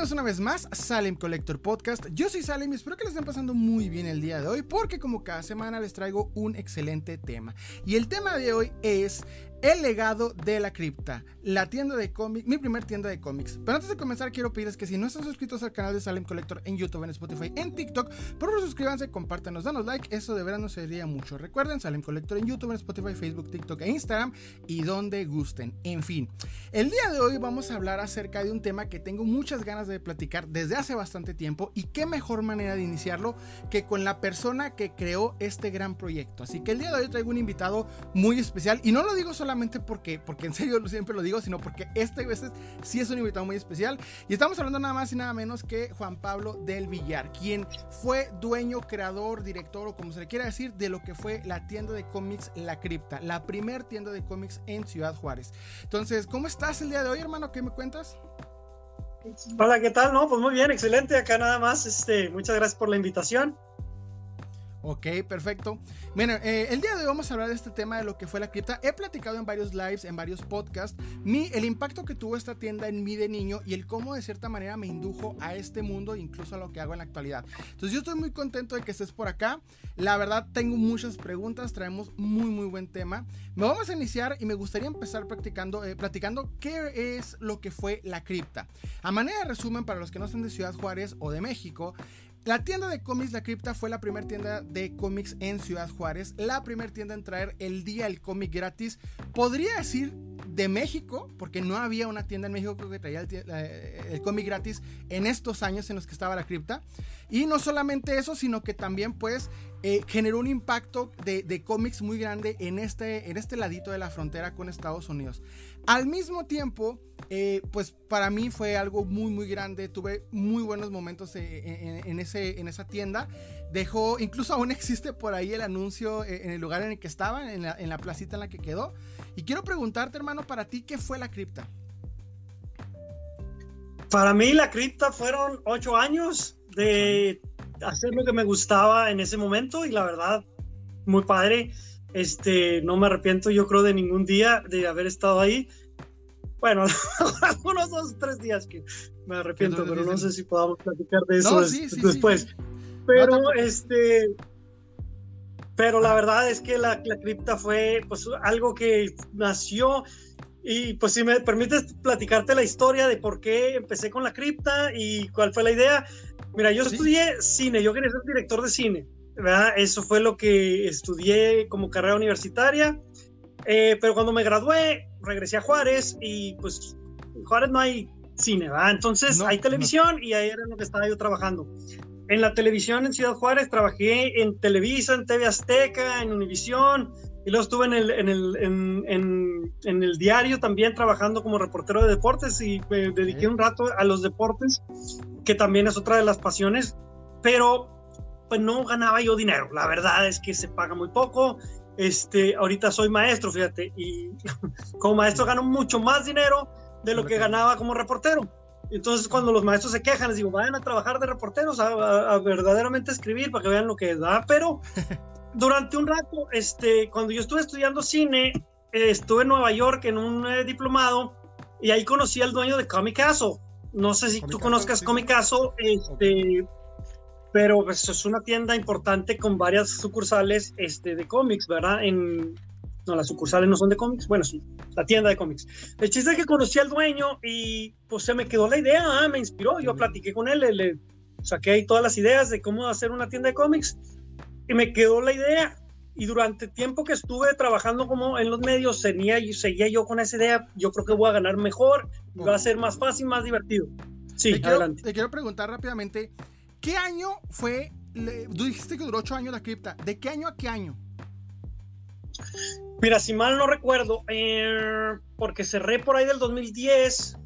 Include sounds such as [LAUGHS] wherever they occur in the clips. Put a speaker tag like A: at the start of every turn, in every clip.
A: Una vez más Salem Collector Podcast. Yo soy Salem y espero que les estén pasando muy bien el día de hoy porque como cada semana les traigo un excelente tema. Y el tema de hoy es el legado de la cripta, la tienda de cómics, mi primer tienda de cómics. Pero antes de comenzar, quiero pedirles que si no están suscritos al canal de Salem Collector en YouTube, en Spotify, en TikTok, por favor suscríbanse, compártanos, danos like, eso de verdad nos serviría mucho. Recuerden, Salem Collector en YouTube, en Spotify, Facebook, TikTok e Instagram y donde gusten. En fin, el día de hoy vamos a hablar acerca de un tema que tengo muchas ganas de platicar desde hace bastante tiempo y qué mejor manera de iniciarlo que con la persona que creó este gran proyecto. Así que el día de hoy traigo un invitado muy especial y no lo digo solamente porque, porque en serio siempre lo digo, sino porque este veces sí es un invitado muy especial. Y estamos hablando nada más y nada menos que Juan Pablo del Villar, quien fue dueño, creador, director o como se le quiera decir, de lo que fue la tienda de cómics La Cripta, la primer tienda de cómics en Ciudad Juárez. Entonces, ¿cómo estás el día de hoy, hermano? ¿Qué me cuentas?
B: Hola, ¿qué tal? No, pues muy bien, excelente. Acá nada más, este, muchas gracias por la invitación.
A: Ok, perfecto. Bueno, eh, el día de hoy vamos a hablar de este tema de lo que fue la cripta. He platicado en varios lives, en varios podcasts, mi, el impacto que tuvo esta tienda en mí de niño y el cómo de cierta manera me indujo a este mundo, incluso a lo que hago en la actualidad. Entonces yo estoy muy contento de que estés por acá. La verdad tengo muchas preguntas, traemos muy muy buen tema. Me vamos a iniciar y me gustaría empezar practicando, eh, platicando qué es lo que fue la cripta. A manera de resumen, para los que no son de Ciudad Juárez o de México, la tienda de cómics La Cripta fue la primera tienda de cómics en Ciudad Juárez, la primera tienda en traer el día el cómic gratis. Podría decir de México, porque no había una tienda en México que traía el, cómic gratis en estos años en los que estaba La Cripta. Y no solamente eso, sino que también pues eh, generó un impacto de, de cómics muy grande en este, en este ladito de la frontera con Estados Unidos. Al mismo tiempo, eh, pues para mí fue algo muy, muy grande. Tuve muy buenos momentos eh, en, ese, en esa tienda. Dejó, incluso aún existe por ahí el anuncio eh, en el lugar en el que estaba, en la, en la placita en la que quedó. Y quiero preguntarte, hermano, para ti, ¿qué fue la cripta?
B: Para mí la cripta fueron ocho años de hacer lo que me gustaba en ese momento y la verdad, muy padre. Este, no me arrepiento, yo creo, de ningún día de haber estado ahí. Bueno, [LAUGHS] unos dos, tres días que me arrepiento, pero no sé si podamos platicar de eso después. pero, este, pero la verdad es que la, la, cripta fue pues algo que nació y pues si me permites platicarte la historia de por qué empecé con la cripta y cuál fue la idea. Mira, yo estudié cine, yo quería ser director de cine. Eso fue lo que estudié como carrera universitaria. Eh, pero cuando me gradué, regresé a Juárez y pues en Juárez no hay cine, ¿verdad? Entonces hay televisión y ahí era lo que estaba yo trabajando. En la televisión en Ciudad Juárez trabajé en Televisa, en TV Azteca, en Univisión y luego estuve en el, en el, en, en, el diario también trabajando como reportero de deportes y me dediqué un rato a los deportes, que también es otra de las pasiones, pero pues no ganaba yo dinero. La verdad es que se paga muy poco. Este, ahorita soy maestro, fíjate, y [LAUGHS] como maestro gano mucho más dinero de lo que ganaba como reportero. Entonces, cuando los maestros se quejan, les digo, vayan a trabajar de reporteros, a, verdaderamente escribir para que vean lo que da. Pero [LAUGHS] durante un rato, este, cuando yo estuve estudiando cine, estuve en Nueva York en un eh, diplomado y ahí conocí al dueño de Comic Castle. No sé si tú conozcas Comic Castle, este, pero pues, es una tienda importante con varias sucursales este, de cómics, ¿verdad? En, no, las sucursales no son de cómics, bueno, sí, la tienda de cómics. El chiste es que conocí al dueño y pues se me quedó la idea, ah, me inspiró, yo platiqué con él, le, saqué ahí todas las ideas de cómo hacer una tienda de cómics y me quedó la idea. Y durante el tiempo que estuve trabajando como en los medios, seguía, seguía yo con esa idea, yo creo que voy a ganar mejor, va a ser más fácil, más divertido. Sí, adelante.
A: te quiero preguntar rápidamente, ¿Qué año fue? tú dijiste que duró ocho años la cripta. ¿De qué año a qué año?
B: Mira, si mal no recuerdo, eh, porque cerré por ahí del 2010,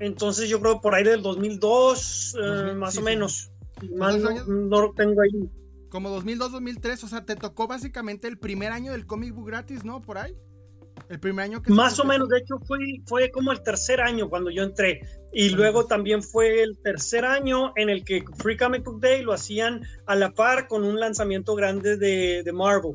B: entonces yo creo por ahí del 2002, eh, más o menos. Mal no, lo tengo ahí.
A: Como 2002, 2003, o sea, te tocó básicamente el primer año del comic book gratis, ¿no? Por ahí. El primer año que...
B: Más o menos, de hecho fue, fue como el tercer año cuando yo entré. Y luego también fue el tercer año en el que Free Comic Book Day lo hacían a la par con un lanzamiento grande de, de Marvel.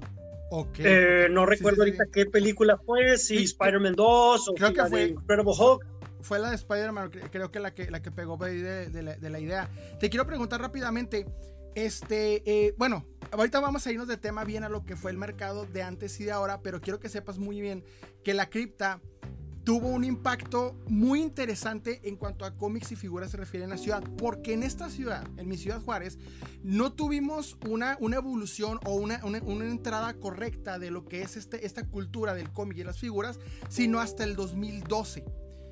B: Okay. Eh, no recuerdo ahorita qué película fue, si Spider-Man 2 o
A: creo que fue
B: Incredible Hulk.
A: fue la de Spider-Man, creo que la que, la que pegó de, de, la, de la idea. Te quiero preguntar rápidamente, este, eh, bueno, ahorita vamos a irnos de tema bien a lo que fue el mercado de antes y de ahora, pero quiero que sepas muy bien que la cripta tuvo un impacto muy interesante en cuanto a cómics y figuras se refieren a la ciudad, porque en esta ciudad, en mi ciudad Juárez, no tuvimos una, una evolución o una, una, una, entrada correcta de lo que es este, esta cultura del cómic y las figuras, sino hasta el 2012.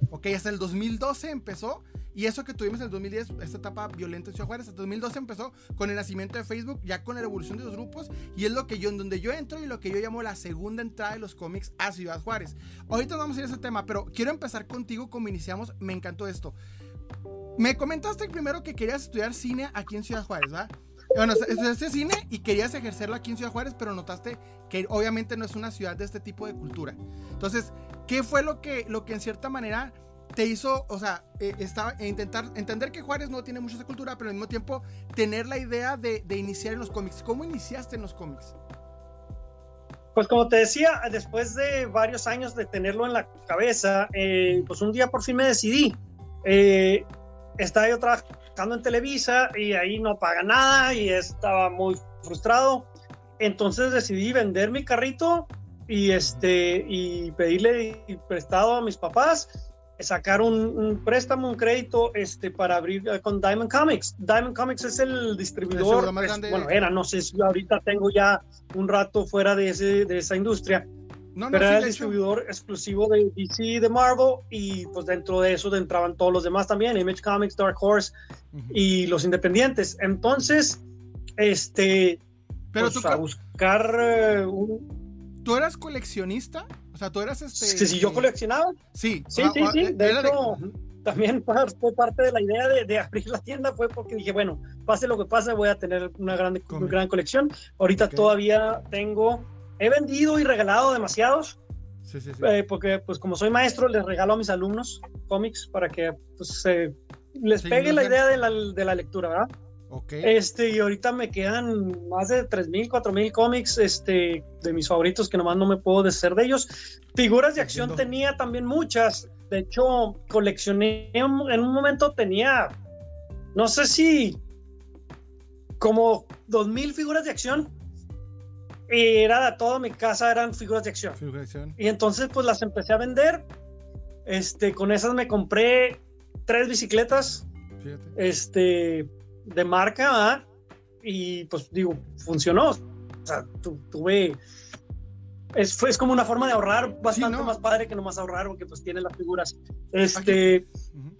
A: Ok, hasta el 2012 empezó y eso que tuvimos en el 2010, esta etapa violenta en Ciudad Juárez, hasta el 2012 empezó con el nacimiento de Facebook, ya con la evolución de los grupos, y es lo que yo, en donde yo entro y lo que yo llamo la segunda entrada de los cómics a Ciudad Juárez. Ahorita vamos a ir a ese tema, pero quiero empezar contigo como iniciamos, me encantó esto. Me comentaste primero que querías estudiar cine aquí en Ciudad Juárez, ¿verdad? Bueno, estudiaste cine y querías ejercerlo aquí en Ciudad Juárez, pero notaste que obviamente no es una ciudad de este tipo de cultura. Entonces, ¿qué fue lo que, lo que en cierta manera te hizo, o sea, eh, e intentar entender que Juárez no tiene mucha esa cultura, pero al mismo tiempo tener la idea de, de, iniciar en los cómics. ¿Cómo iniciaste en los cómics?
B: Pues como te decía, después de varios años de tenerlo en la cabeza, eh, pues un día por fin me decidí. Eh, estaba yo trabajando en Televisa y ahí no paga nada y estaba muy frustrado. Entonces decidí vender mi carrito y, este, y pedirle prestado a mis papás sacar un, préstamo, un crédito este, para abrir eh, con Diamond Comics. Diamond Comics es el distribuidor, pues, bueno, era, no sé si ahorita tengo ya un rato fuera de, ese, de esa industria, no, no, pero era el distribuidor exclusivo de DC, de Marvel, y pues dentro de eso entraban todos los demás también, Image Comics, Dark Horse y los independientes. Entonces, este,
A: pero
B: pues, a buscar eh, un...
A: ¿Tú eras coleccionista? sea, tú eras este.
B: si yo coleccionaba.
A: Sí,
B: sí, sí, sí. De hecho, también [LAUGHS] fue parte de la idea de, abrir la tienda, fue porque dije, bueno, pase lo que pase, voy a tener una gran, gran colección. Ahorita todavía tengo, he vendido y regalado demasiados. Sí, sí, sí. Eh, porque, pues, como soy maestro, les regalo a mis alumnos cómics para que pues, les pegue la idea de la, de la lectura, ¿verdad? Este, y ahorita me quedan más de 3.000, 4.000 cómics este, de mis favoritos que nomás no me puedo deshacer de ellos. Figuras de acción tenía también muchas. De hecho, coleccioné, en un momento tenía, no sé si como 2.000 figuras de acción. Era de toda mi casa, eran figuras de acción. Y entonces pues las empecé a vender. Este, con esas me compré tres bicicletas. Este, de marca, y pues digo, funcionó. O sea, tuve... Es, fue, es como una forma de ahorrar bastante más padre que nomás ahorrar porque pues tiene las figuras. Este,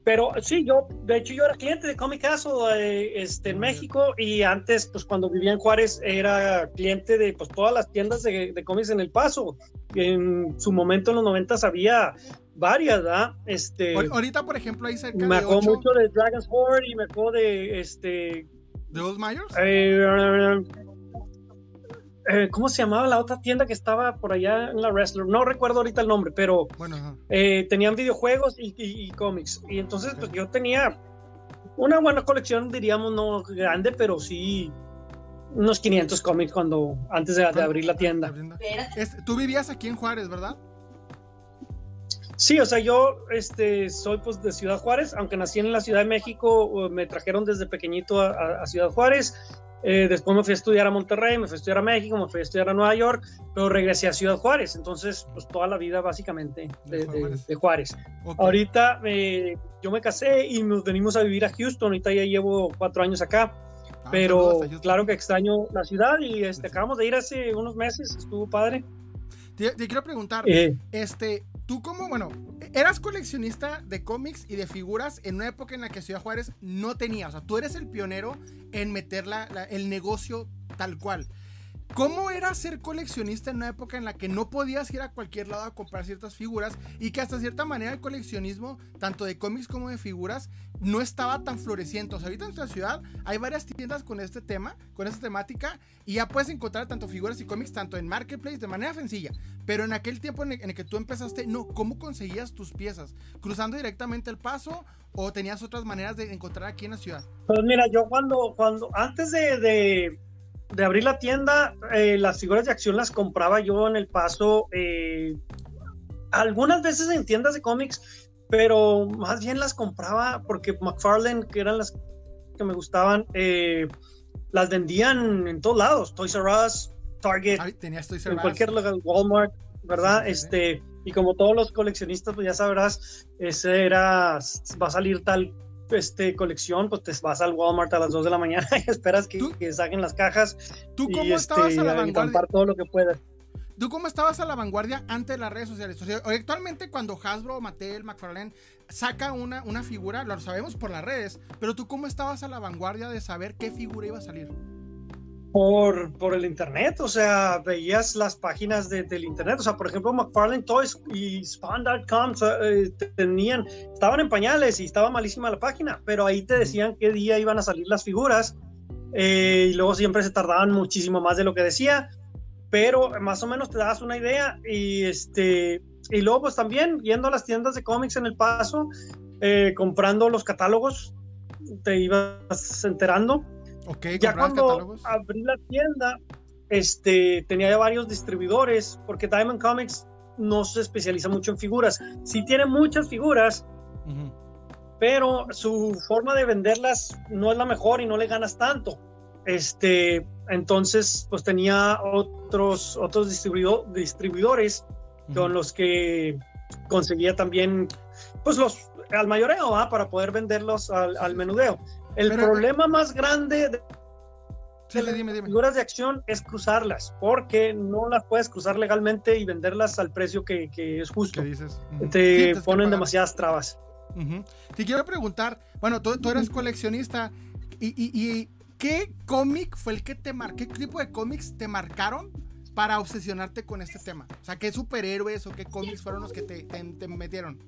B: pero sí, yo, de hecho yo era cliente de Comic Castle eh, este, en México y antes pues cuando vivía en Juárez era cliente de pues todas las tiendas de, de cómics en El Paso. En su momento en los 90 había varias, ¿verdad? Este,
A: Ahorita, por ejemplo, ahí cerca
B: Me acuerdo mucho de Dragon's Horde y me acuerdo de este.
A: ¿De Old Myers?
B: Eh, eh, ¿Cómo se llamaba la otra tienda que estaba por allá en la Wrestler? No recuerdo ahorita el nombre, pero bueno, eh, tenían videojuegos y, cómics. Y entonces, pues yo tenía una buena colección, diríamos, no grande, pero sí unos 500 cómics cuando antes de, abrir la tienda.
A: Tú vivías aquí en Juárez, ¿verdad?
B: Sí, o sea, yo este, soy pues de Ciudad Juárez, aunque nací en la Ciudad de México, me trajeron desde pequeñito a, Ciudad Juárez. Eh, después me fui a estudiar a Monterrey, me fui a estudiar a México, me fui a estudiar a Nueva York, pero regresé a Ciudad Juárez. Entonces, pues toda la vida básicamente de, Juárez. Ahorita eh, yo me casé y nos venimos a vivir a Houston. Ahorita ya llevo cuatro años acá. Ah, pero claro que extraño la ciudad y este, acabamos de ir hace unos meses, estuvo padre.
A: Te, quiero preguntar, eh. este, tú como, bueno, eras coleccionista de cómics y de figuras en una época en la que Ciudad Juárez no tenía, o sea, tú eres el pionero en meter el negocio tal cual. ¿Cómo era ser coleccionista en una época en la que no podías ir a cualquier lado a comprar ciertas figuras y que hasta cierta manera el coleccionismo, tanto de cómics como de figuras, no estaba tan floreciente? O sea, ahorita en nuestra ciudad hay varias tiendas con este tema, con esta temática, y ya puedes encontrar tanto figuras y cómics, tanto en Marketplace de manera sencilla. Pero en aquel tiempo en el, que tú empezaste, no, ¿cómo conseguías tus piezas? ¿Cruzando directamente el paso o tenías otras maneras de encontrar aquí en la ciudad?
B: Pues mira, yo cuando, cuando antes de de abrir la tienda, eh, las figuras de acción las compraba yo en el paso. Eh, algunas veces en tiendas de cómics, pero más bien las compraba porque McFarlane, que eran las que me gustaban, eh, las vendían en todos lados, Toys R Us, Target, en cualquier lugar, Walmart, ¿verdad? este, y como todos los coleccionistas, pues ya sabrás, ese era, va a salir tal este, colección, pues te vas al Walmart a las 2 de la mañana [LAUGHS] y esperas que, saquen las cajas.
A: ¿Tú cómo y, estabas
B: este,
A: a la vanguardia?
B: todo lo que puedas.
A: ¿Tú cómo estabas a la vanguardia antes de las redes sociales? actualmente cuando Hasbro, Mattel, McFarlane saca una, una figura, lo sabemos por las redes, pero tú cómo estabas a la vanguardia de saber qué figura iba a salir?
B: Por, por el internet, o sea, veías las páginas del internet, o sea, por ejemplo, McFarlane Toys y Spawn.com eh, tenían, estaban en pañales y estaba malísima la página, pero ahí te decían qué día iban a salir las figuras eh, y luego siempre se tardaban muchísimo más de lo que decía pero más o menos te das una idea y este y luego pues también yendo a las tiendas de cómics en El Paso, eh, comprando los catálogos, te ibas enterando.
A: Ok,
B: ya cuando abrí la tienda, este, tenía ya varios distribuidores, porque Diamond Comics no se especializa mucho en figuras. Sí tiene muchas figuras, pero su forma de venderlas no es la mejor y no le ganas tanto. Este, entonces, pues tenía otros, otros distribuidores con los que conseguía también, pues los, al mayoreo, para poder venderlos al, menudeo. El problema más grande de, las figuras de acción es cruzarlas, porque no las puedes cruzar legalmente y venderlas al precio que, es justo. Te ponen demasiadas trabas.
A: Te quiero preguntar, bueno, tú, eres coleccionista y ¿Qué cómic fue el que te marcó? ¿Qué tipo de cómics te marcaron para obsesionarte con este tema? O sea, ¿qué superhéroes o qué cómics fueron los que te, metieron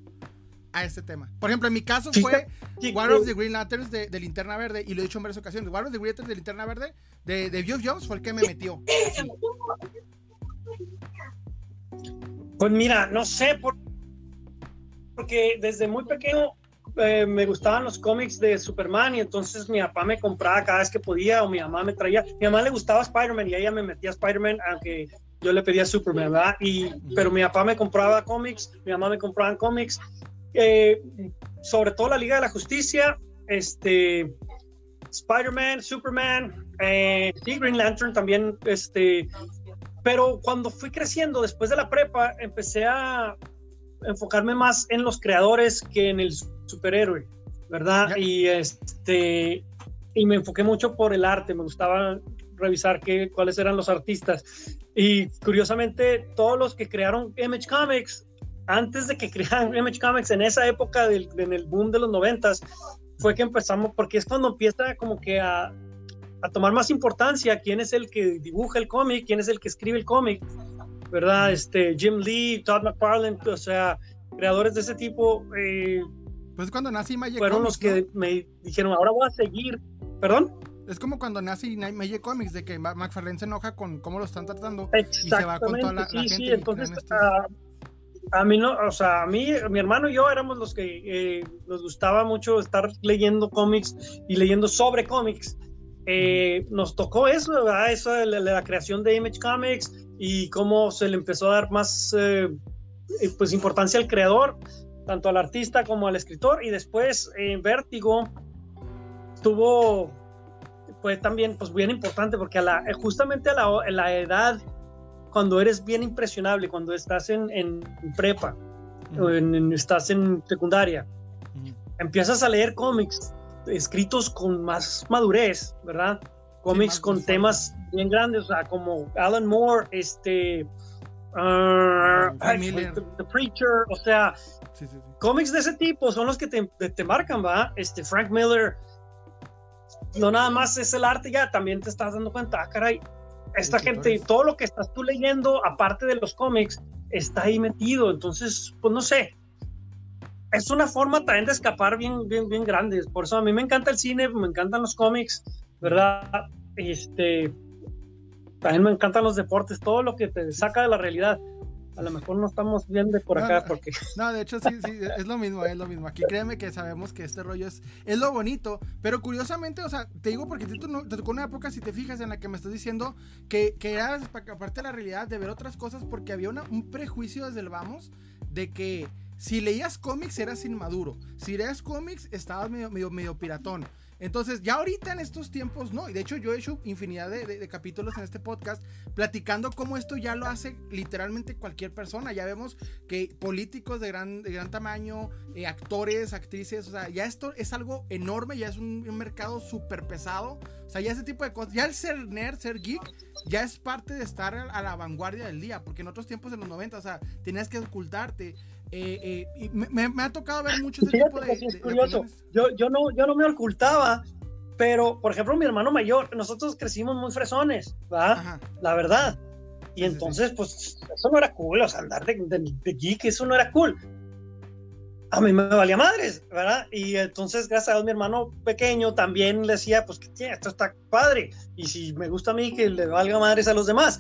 A: a este tema? Por ejemplo, en mi caso fue War of the Green Lanterns de, Linterna Verde, y lo he dicho en varias ocasiones. War of the Green Lanterns de Linterna Verde de, de Geoff Jones fue el que me metió.
B: Pues mira, no sé, porque desde muy pequeño eh, me gustaban los cómics de Superman y entonces mi papá me compraba cada vez que podía o mi mamá me traía. Mi mamá le gustaba Spider-Man y ella me metía a Spider-Man aunque yo le pedía Superman, ¿verdad? Y, pero mi papá me compraba cómics, mi mamá me compraba cómics, eh, sobre todo la Liga de la Justicia, este, Spider-Man, Superman, eh, Green Lantern también, este, pero cuando fui creciendo después de la prepa, empecé a enfocarme más en los creadores que en el superhéroe, ¿verdad? Y este y me enfoqué mucho por el arte, me gustaba revisar qué, cuáles eran los artistas. Y curiosamente, todos los que crearon Image Comics, antes de que crearan [LAUGHS] Image Comics, en esa época del, en el boom de los noventas, fue que empezamos, porque es cuando empieza como que a, a tomar más importancia quién es el que dibuja el cómic, quién es el que escribe el cómic, ¿verdad? Este, Jim Lee, Todd McFarlane, o sea, creadores de ese tipo. Eh,
A: pues cuando nace Magic
B: Fueron los que me dijeron, ahora voy a seguir. ¿Perdón?
A: Es como cuando nace Magic Comics, de que McFarlane se enoja con cómo lo están tratando y se va con toda la, sí, gente. Sí,
B: entonces a, mí no, o sea, a mí, mi hermano y yo éramos los que eh, nos gustaba mucho estar leyendo cómics y leyendo sobre cómics. Eh, nos tocó eso, ¿verdad? Eso la, creación de Image Comics y cómo se le empezó a dar más eh, pues importancia al creador tanto al artista como al escritor, y después en Vértigo tuvo, fue también pues bien importante porque a justamente a la, la edad, cuando eres bien impresionable, cuando estás en, en prepa, o en, estás en secundaria, empiezas a leer cómics escritos con más madurez, ¿verdad? Cómics con temas bien grandes, o sea, como Alan Moore, este, uh, The Preacher, o sea, Cómics de ese tipo son los que te, te, marcan, ¿va? Este, Frank Miller, no nada más es el arte, ya también te estás dando cuenta, ah, caray, esta gente, todo lo que estás tú leyendo, aparte de los cómics, está ahí metido. Entonces, pues no sé. Es una forma también de escapar bien, bien, bien grande. Por eso a mí me encanta el cine, me encantan los cómics, ¿verdad? Este, también me encantan los deportes, todo lo que te saca de la realidad a lo mejor no estamos bien de por acá porque... [LAUGHS]
A: No, de hecho sí, sí, es lo mismo, es lo mismo. Aquí créeme que sabemos que este rollo es, es lo bonito, pero curiosamente, o sea, te digo porque te, te tocó una época, si te fijas, en la que me estás diciendo que, que era aparte de la realidad de ver otras cosas porque había un prejuicio desde el vamos de que si leías cómics eras inmaduro, si leías cómics estabas medio, medio, medio piratón. Entonces, ya ahorita en estos tiempos, no. Y de hecho, yo he hecho infinidad de, capítulos en este podcast platicando cómo esto ya lo hace literalmente cualquier persona. Ya vemos que políticos de gran, de gran tamaño, eh, actores, actrices, o sea, ya esto es algo enorme, ya es un, mercado súper pesado. O sea, ya ese tipo de cosas. Ya el ser nerd, ser geek, ya es parte de estar a la vanguardia del día. Porque en otros tiempos, en los 90, o sea, tenías que ocultarte. Eh, eh, me, me, ha tocado ver mucho ese tipo de,
B: es curioso. yo, yo, no, yo no me ocultaba, pero, por ejemplo, mi hermano mayor, nosotros crecimos muy fresones, ¿verdad? La verdad. Y entonces, pues, eso no era cool, o sea, andar de, de, geek, eso no era cool. A mí me valía madres, ¿verdad? Y entonces, gracias a Dios, mi hermano pequeño también le decía, pues, que esto está padre. Y si me gusta a mí, que le valga madres a los demás.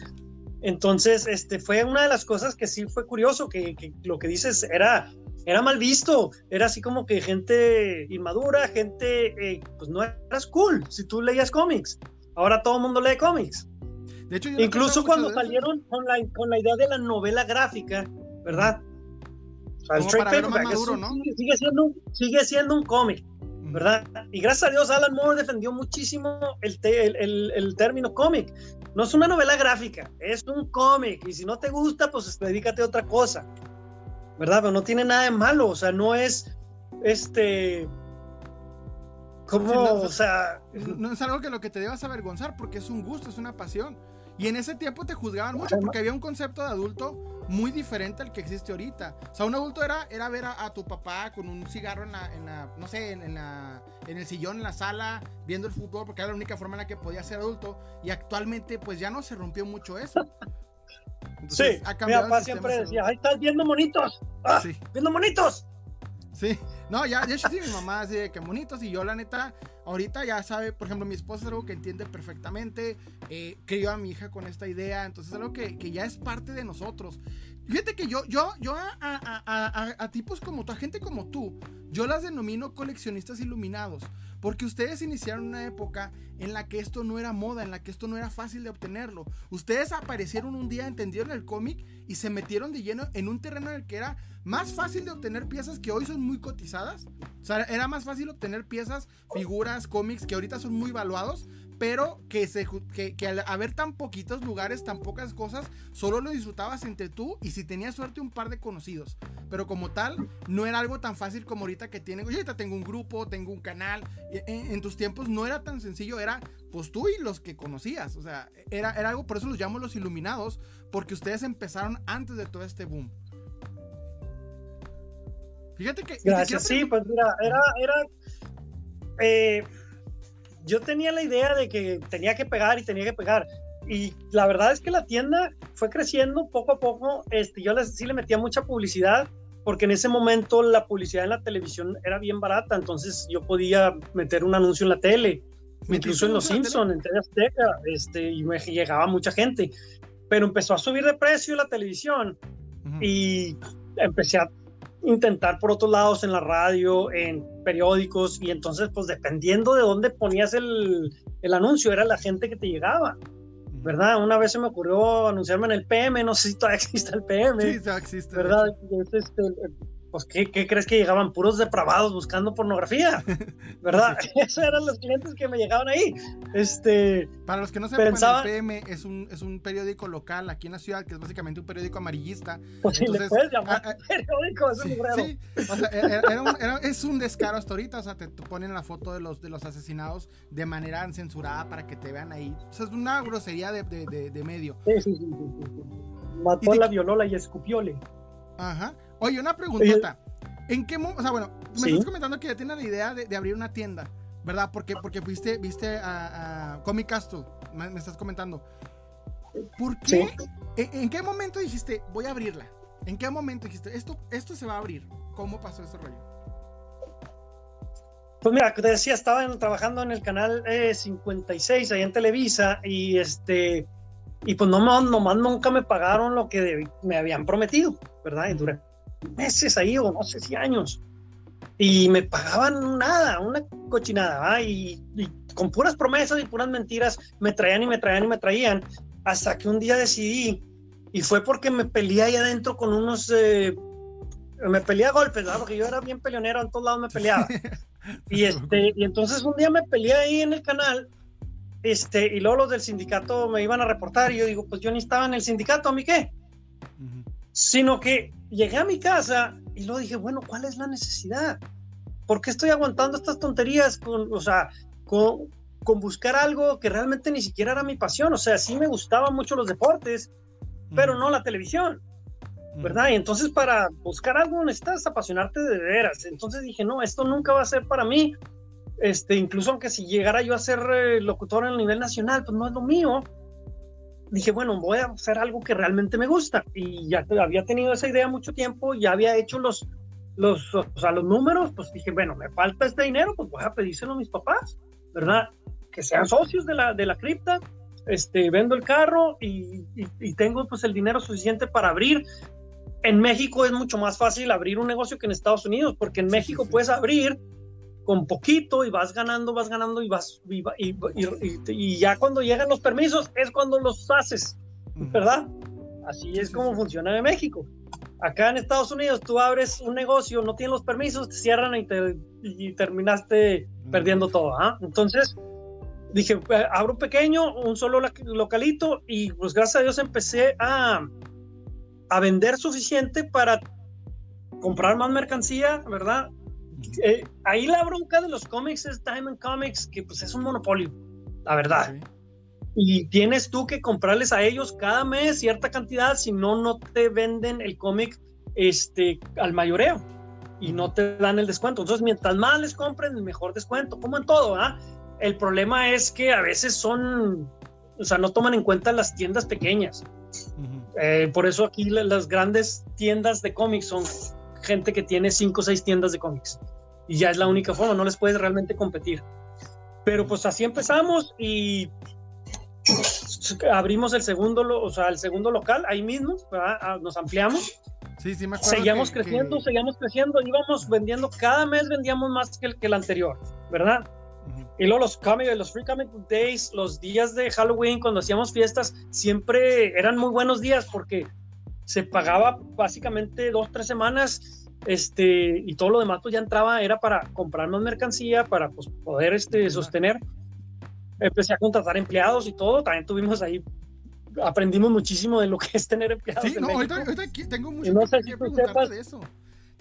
B: Entonces, este, fue una de las cosas que sí fue curioso, que, lo que dices era, era mal visto, era así como que gente inmadura, gente, eh, pues no eras cool si tú leías cómics. Ahora todo el mundo lee cómics. De hecho, Incluso cuando salieron con la, con la idea de la novela gráfica, ¿verdad? el trade ¿no? sigue, siendo, sigue siendo un cómic. ¿verdad? Y gracias a Dios Alan Moore defendió muchísimo el, el, el, término cómic. No es una novela gráfica, es un cómic. Y si no te gusta, pues dedícate a otra cosa, ¿verdad? Pero no tiene nada de malo, o sea, no es este... Como, o sea...
A: No es algo que lo que te debas avergonzar porque es un gusto, es una pasión. Y en ese tiempo te juzgaban mucho porque había un concepto de adulto muy diferente al que existe ahorita. O sea, un adulto era, era ver a, tu papá con un cigarro en la, en la no sé, en, la, en el sillón, en la sala, viendo el fútbol, porque era la única forma en la que podía ser adulto. Y actualmente, pues ya no se rompió mucho eso.
B: sí, mi papá siempre decía, ahí estás viendo monitos. Ah, sí. Viendo monitos.
A: Sí, no, ya, de hecho sí, mi mamá así de que monitos y yo la neta, ahorita ya sabe, por ejemplo, mi esposa es algo que entiende perfectamente, eh, crió a mi hija con esta idea, entonces es algo que, que ya es parte de nosotros. Fíjate que yo, yo, yo a, a, tipos como tú, a gente como tú, yo las denomino coleccionistas iluminados, porque ustedes iniciaron una época en la que esto no era moda, en la que esto no era fácil de obtenerlo. Ustedes aparecieron un día, entendieron el cómic y se metieron de lleno en un terreno en el que era más fácil de obtener piezas que hoy son muy cotizadas. O sea, era más fácil obtener piezas, figuras, cómics que ahorita son muy valuados, pero que, se, que, que, al haber tan poquitos lugares, tan pocas cosas, solo lo disfrutabas entre tú y si tenías suerte un par de conocidos. Pero como tal, no era algo tan fácil como ahorita que tienen. Yo ahorita tengo un grupo, tengo un canal. En, en, tus tiempos no era tan sencillo, era pues tú y los que conocías. O sea, era, era algo, por eso los llamo los iluminados, porque ustedes empezaron antes de todo este boom. Fíjate que...
B: Gracias, sí, pues mira, era... era eh, yo tenía la idea de que tenía que pegar y tenía que pegar. Y la verdad es que la tienda fue creciendo poco a poco. Este, yo les, sí le metía mucha publicidad porque en ese momento la publicidad en la televisión era bien barata, entonces yo podía meter un anuncio en la tele, incluso en Los Simpsons, en TV Azteca, este, y me llegaba mucha gente. Pero empezó a subir de precio la televisión y empecé a intentar por otros lados en la radio, en periódicos, y entonces, pues dependiendo de dónde ponías el, el anuncio, era la gente que te llegaba. ¿Verdad? Una vez se me ocurrió anunciarme en el PM, no sé si todavía [LAUGHS] existe el PM.
A: Sí, todavía existe.
B: ¿Verdad? Es este, pues, ¿qué, ¿qué, crees que llegaban? Puros depravados buscando pornografía, [LAUGHS] ¿verdad? [LAUGHS] Esos eran los clientes que me llegaban ahí. Este,
A: Para los que no sepan, pensaba... el PM es un, es un periódico local aquí en la ciudad, que es básicamente un periódico amarillista.
B: Pues Entonces, le puedes llamar a, a, periódico, es
A: sí,
B: un
A: sí, o sea, era un, era, es un descaro hasta ahorita, o sea, te, ponen la foto de los, de los asesinados de manera censurada para que te vean ahí. O sea, es una grosería de, de, de, de medio.
B: Sí, sí, sí. Mató, la violó, y escupióle.
A: Ajá. Oye, una preguntita. ¿En qué momento? O sea, bueno, me estás comentando que ya tienes la idea de, de, abrir una tienda, ¿verdad? Porque, porque viste, viste a, a Comic Castle, me, me, estás comentando. ¿Por qué? Sí. ¿En, ¿En, qué momento dijiste, voy a abrirla? ¿En qué momento dijiste, esto, esto se va a abrir? ¿Cómo pasó ese rollo?
B: Pues mira, te decía, estaba en, trabajando en el canal eh, 56 ahí en Televisa y este y pues no, nomás nunca me pagaron lo que me habían prometido, ¿verdad? Y duré meses ahí o no sé si años. Y me pagaban nada, una cochinada, y, y, con puras promesas y puras mentiras me traían y me traían y me traían, hasta que un día decidí, y fue porque me peleé ahí adentro con unos, eh, me peleé a golpes, ¿verdad? Porque yo era bien peleonero, en todos lados me peleaba. [LAUGHS] y, este, y entonces un día me peleé ahí en el canal, este, y luego los del sindicato me iban a reportar, y yo digo, pues yo ni estaba en el sindicato, ¿a mí qué? Sino que llegué a mi casa y luego dije, bueno, ¿cuál es la necesidad? ¿Por qué estoy aguantando estas tonterías con, o sea, con, con buscar algo que realmente ni siquiera era mi pasión? O sea, sí me gustaban mucho los deportes, pero no la televisión. ¿verdad? Y entonces para buscar algo necesitas apasionarte de veras. Entonces dije, no, esto nunca va a ser para mí. Este, incluso aunque si llegara yo a ser eh, locutor a nivel nacional, pues no es lo mío. Dije, bueno, voy a hacer algo que realmente me gusta. Y ya había tenido esa idea mucho tiempo, ya había hecho los, los, o sea, los números, pues dije, bueno, me falta este dinero, pues voy a pedírselo a mis papás, ¿verdad? Que sean socios de la, de la cripta este, vendo el carro y, y, tengo pues el dinero suficiente para abrir en México es mucho más fácil abrir un negocio que en Estados Unidos, porque en México puedes abrir con poquito y vas ganando, vas ganando y vas y, y, ya cuando llegan los permisos es cuando los haces, ¿verdad? Así es como funciona en México. Acá en Estados Unidos tú abres un negocio, no tienes los permisos, te cierran y, te, terminaste perdiendo todo. ¿ah? Entonces dije, eh, abro pequeño, un solo localito y pues gracias a Dios empecé a, a vender suficiente para comprar más mercancía, ¿verdad? Eh, ahí la bronca de los cómics es Diamond Comics, que pues es un monopolio, la verdad. Y tienes tú que comprarles a ellos cada mes cierta cantidad, si no, no te venden el cómic este, al mayoreo y no te dan el descuento. Entonces, mientras más les compren, mejor descuento, como en todo. ¿ah? El problema es que a veces son, o sea, no toman en cuenta las tiendas pequeñas. Eh, por eso aquí las grandes tiendas de cómics son gente que tiene cinco o seis tiendas de cómics. Y ya es la única forma, no les puedes realmente competir. Pero pues así empezamos y abrimos el segundo, o sea, el segundo local ahí mismo, ah, nos ampliamos.
A: Sí, sí, me
B: Seguíamos creciendo, seguíamos creciendo, íbamos vendiendo, cada mes vendíamos más que el, que el anterior, ¿verdad? Y luego los comic, los Free Comic Days, los días de Halloween, cuando hacíamos fiestas, siempre eran muy buenos días porque se pagaba básicamente dos, tres semanas, este, y todo lo demás pues ya entraba, era para comprar más mercancía, para pues, poder este, sostener. Empecé a contratar empleados y todo, también tuvimos ahí, aprendimos muchísimo de lo que es tener empleados.
A: Sí, no, ahorita, tengo mucho que, que preguntarte de eso.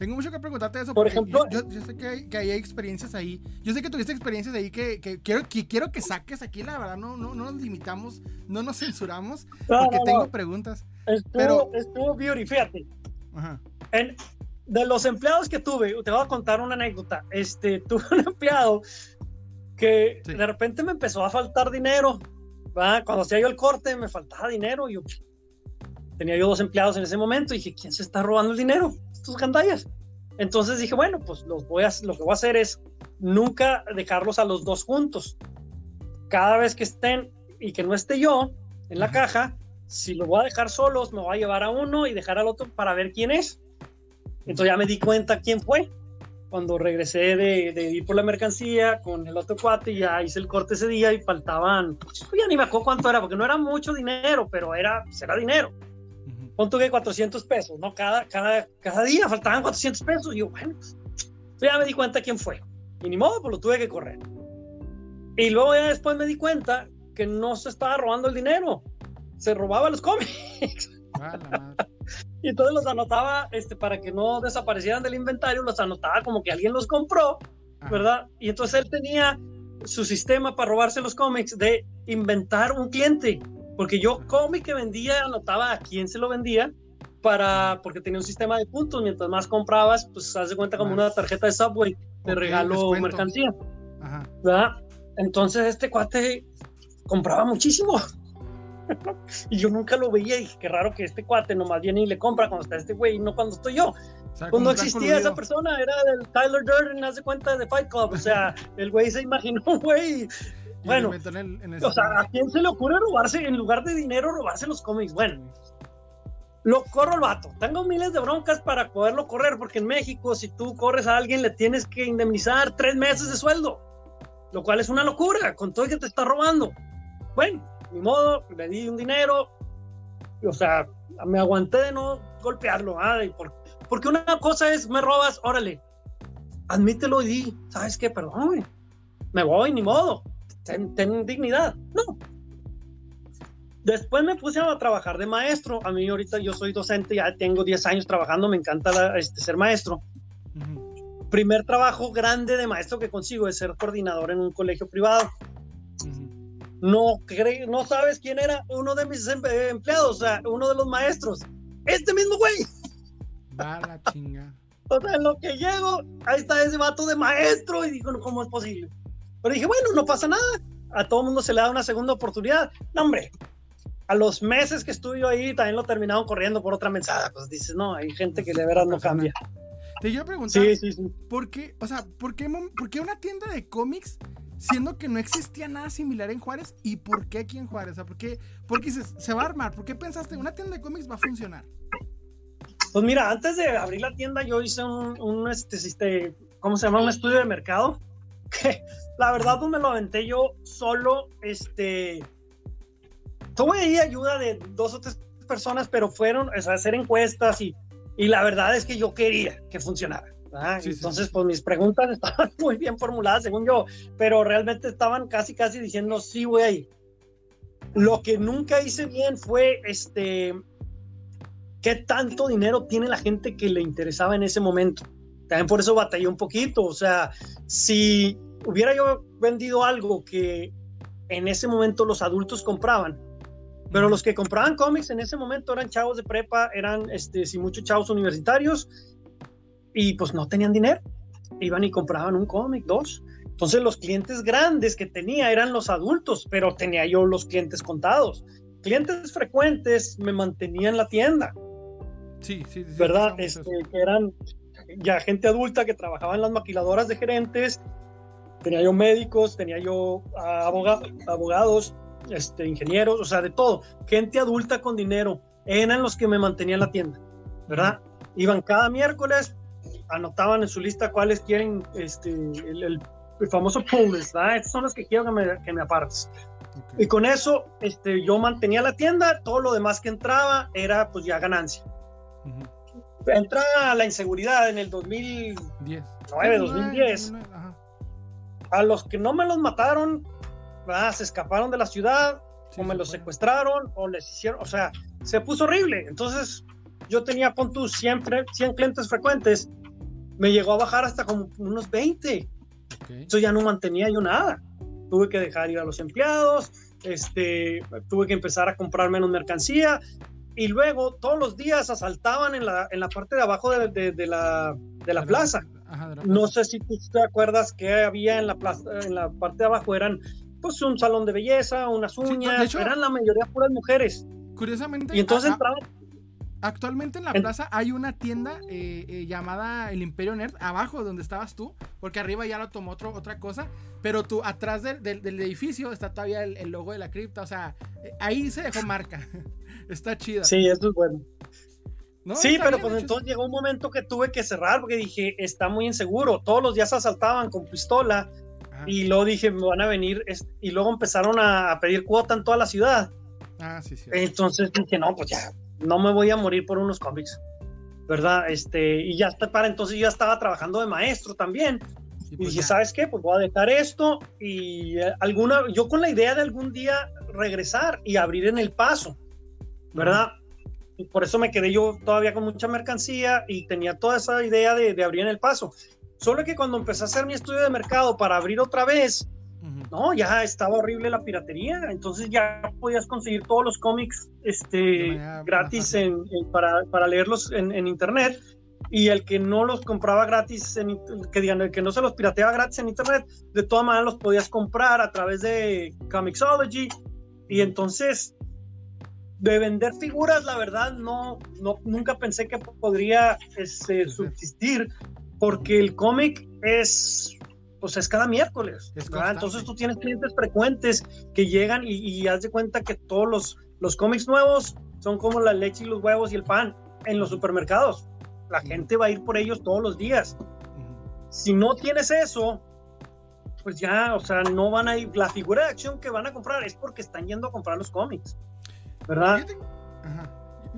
A: Tengo mucho que preguntarte eso.
B: Por ejemplo,
A: yo, sé que hay, que hay, experiencias ahí. Yo sé que tuviste experiencias ahí que, que, quiero, que quiero que saques aquí. La verdad, no, no, no nos limitamos, no nos [LAUGHS] censuramos, porque tengo preguntas.
B: Estuvo, pero... estuvo beauty, fíjate. Ajá. En, de los empleados que tuve, te voy a contar una anécdota. Este, [LAUGHS] tuve un empleado que de repente me empezó a faltar dinero. Cuando hacía yo el corte, me faltaba dinero. Yo tenía yo dos empleados en ese momento y dije, ¿quién se está robando el dinero? Tus gandallas. Entonces dije, bueno, pues los voy a, lo que voy a hacer es nunca dejarlos a los dos juntos. Cada vez que estén y que no esté yo en la caja, si lo voy a dejar solos, me voy a llevar a uno y dejar al otro para ver quién es. Entonces ya me di cuenta quién fue. Cuando regresé de, de ir por la mercancía con el otro cuate, ya hice el corte ese día y faltaban, ya ni me acuerdo cuánto era, porque no era mucho dinero, pero era, pues era dinero pon tú que 400 pesos, ¿no? Cada, cada, cada día faltaban 400 pesos. Y yo, bueno, pues, ya me di cuenta quién fue. Y ni modo, pues lo tuve que correr. Y luego ya después me di cuenta que no se estaba robando el dinero, se robaba los cómics. [LAUGHS] y entonces los anotaba este, para que no desaparecieran del inventario, los anotaba como que alguien los compró, ¿verdad? Y entonces él tenía su sistema para robarse los cómics de inventar un cliente porque yo cómic que vendía, anotaba a quién se lo vendía, para, porque tenía un sistema de puntos. Mientras más comprabas, pues haz de cuenta como una tarjeta de Subway, de regalo mercancía. ¿verdad? Entonces este cuate compraba muchísimo. [LAUGHS] y yo nunca lo veía y dije, qué raro que este cuate nomás viene y le compra cuando está este güey y no cuando estoy yo. cuando existía esa persona, era del Tyler Durden, haz de cuenta de Fight Club. O sea, el güey se imaginó, [LAUGHS] güey, bueno, o sea, ¿a quién se le ocurre robarse, en lugar de dinero, robarse los cómics? Bueno, lo corro el vato. Tengo miles de broncas para poderlo correr, porque en México, si tú corres a alguien, le tienes que indemnizar tres meses de sueldo, lo cual es una locura, con todo el que te está robando. Bueno, ni modo, le di un dinero, o sea, me aguanté de no golpearlo, ¿ah? porque una cosa es, me robas, órale, admítelo y di, ¿sabes qué? Perdón, me voy, ni modo, ten, ten dignidad. No, Después me puse a trabajar de maestro. A mí ahorita yo soy docente, ya tengo 10 años trabajando, me encanta este, ser maestro. Primer trabajo grande de maestro que consigo es ser coordinador en un colegio privado. No, no sabes quién era uno de mis em, empleados, o sea, uno de los maestros. Este mismo güey.
A: Va la chinga.
B: O sea, en lo que llego, ahí está ese vato de maestro y digo, ¿cómo es posible? Pero dije, bueno, no pasa nada. A todo mundo se le da una segunda oportunidad. No, hombre, a los meses que estuve yo ahí también lo terminaron corriendo por otra mensada. Pues dices, no, hay gente que de veras no cambia.
A: Te iba a preguntar, sí, sí, sí. ¿por qué, o sea, ¿por qué, por qué una tienda de cómics siendo que no existía nada similar en Juárez y por qué aquí en Juárez? O sea, ¿por qué, dices, se va a armar? ¿Por qué pensaste una tienda de cómics va a funcionar?
B: Pues mira, antes de abrir la tienda yo hice un, un este, este, ¿cómo se llama? Un estudio de mercado que la verdad pues me lo aventé yo solo, este, tuve ayuda de dos o tres personas, pero fueron a hacer encuestas y, y la verdad es que yo quería que funcionara. Entonces, pues mis preguntas [LAUGHS] estaban muy bien formuladas, según yo, pero realmente estaban casi, casi diciendo, sí, voy ahí. Lo que nunca hice bien fue, este, qué tanto dinero tiene la gente que le interesaba en ese momento. También por eso batallé un poquito. O sea, si hubiera yo vendido algo que en ese momento los adultos compraban, pero los que compraban cómics en ese momento eran chavos de prepa, eran, este, si muchos chavos universitarios, y pues no tenían dinero. Iban y compraban un cómic, dos. Entonces los clientes grandes que tenía eran los adultos, pero tenía yo los clientes contados. Clientes frecuentes me mantenían en la tienda.
A: Sí, sí,
B: sí. ¿Verdad? Este, que eran ya gente adulta que trabajaba en las maquiladoras de gerentes. Tenía yo médicos, tenía yo abogados, este, ingenieros, o sea, de todo, gente adulta con dinero, eran los que me mantenían la tienda, ¿verdad? Iban cada miércoles, anotaban en su lista cuáles quieren este, el, famoso pool ¿verdad? Estos son los que quiero que me, que me apartes. Y con eso este, yo mantenía la tienda, todo lo demás que entraba era pues ya ganancia. Entra la inseguridad en el 2010. 2010. A los que no me los mataron, se escaparon de la ciudad, o me los secuestraron, o les hicieron, o sea, se puso horrible. Entonces, yo tenía, con tus siempre 100 clientes frecuentes, me llegó a bajar hasta como unos 20. Eso ya no mantenía yo nada. Tuve que dejar ir a los empleados, este, tuve que empezar a comprar menos mercancía y luego todos los días asaltaban en la, en la parte de abajo de, de, la, de la, plaza. No sé si tú te acuerdas que había en la, plaza, en la parte de abajo, eran pues un salón de belleza, unas uñas, eran la mayoría puras mujeres.
A: Curiosamente,
B: y entonces
A: Actualmente en la plaza hay una tienda eh, eh, llamada El Imperio Nerd, abajo donde estabas tú, porque arriba ya lo tomó otro, otra cosa, pero tú atrás del, edificio está todavía el, logo de la cripta, o sea, eh, ahí se dejó marca. [LAUGHS] está chida.
B: Sí, eso es bueno. sí, pero pues entonces llegó un momento que tuve que cerrar porque dije, está muy inseguro, todos los días asaltaban con pistola, y luego dije, me van a venir, y luego empezaron a, pedir cuota en toda la ciudad.
A: Ah, sí, sí.
B: Entonces dije, no, pues ya, no me voy a morir por unos cómics, ¿verdad? Este, y ya para entonces ya estaba trabajando de maestro también. y pues dije, ¿sabes qué? Pues voy a dejar esto y eh, alguna, yo con la idea de algún día regresar y abrir en el paso, ¿verdad? Y por eso me quedé yo todavía con mucha mercancía y tenía toda esa idea de, de abrir en el paso. Solo que cuando empecé a hacer mi estudio de mercado para abrir otra vez, no, ya estaba horrible la piratería, entonces ya podías conseguir todos los cómics este, gratis en, para, para, leerlos en, en, internet y el que no los compraba gratis, en, que digan, el que no se los pirateaba gratis en internet, de todas maneras los podías comprar a través de Comixology y entonces de vender figuras, la verdad, no, no nunca pensé que podría este, subsistir porque el cómic es, pues es cada miércoles, Entonces tú tienes clientes frecuentes que llegan y, haz de cuenta que todos los, los cómics nuevos son como la leche y los huevos y el pan en los supermercados. La gente va a ir por ellos todos los días. Si no tienes eso, pues ya, o sea, no van a ir. La figura de acción que van a comprar es porque están yendo a comprar los cómics, ¿verdad?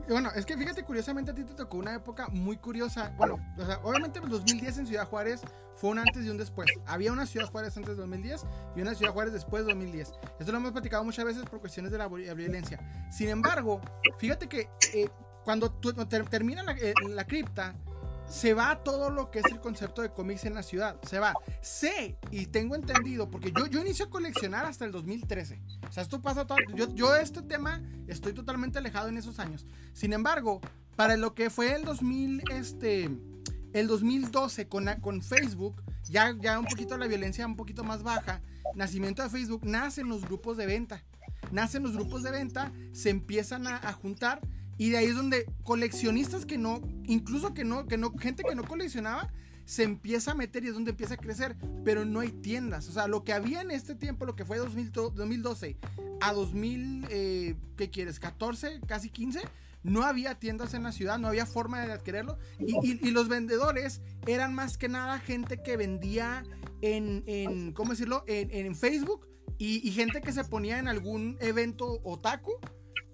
A: Bueno, es que fíjate, curiosamente a ti te tocó una época muy curiosa. Bueno, o sea, obviamente en 2010 en Ciudad Juárez fue un antes y un después. Había una Ciudad Juárez antes de 2010 y una Ciudad Juárez después de 2010. Esto lo hemos platicado muchas veces por cuestiones de la violencia. Sin embargo, fíjate que eh, cuando termina la, eh, la cripta, se va todo lo que es el concepto de cómics en la ciudad. Se va. Sé y tengo entendido, porque yo, yo inicio a coleccionar hasta el 2013. O sea, esto pasa todo. Yo, yo este tema estoy totalmente alejado en esos años. Sin embargo, para lo que fue el 2000, este, el 2012 con, con Facebook, ya, ya un poquito la violencia un poquito más baja, nacimiento de Facebook, nacen los grupos de venta. Nacen los grupos de venta, se empiezan a, a juntar y de ahí es donde coleccionistas que no, incluso que no, que no, gente que no coleccionaba, se empieza a meter y es donde empieza a crecer, pero no hay tiendas. O sea, lo que había en este tiempo, lo que fue 2012 a 2000, eh, ¿qué quieres? 14, casi 15, no había tiendas en la ciudad, no había forma de adquirirlo. Y, los vendedores eran más que nada gente que vendía en, en ¿cómo decirlo? En, en Facebook y, gente que se ponía en algún evento otaku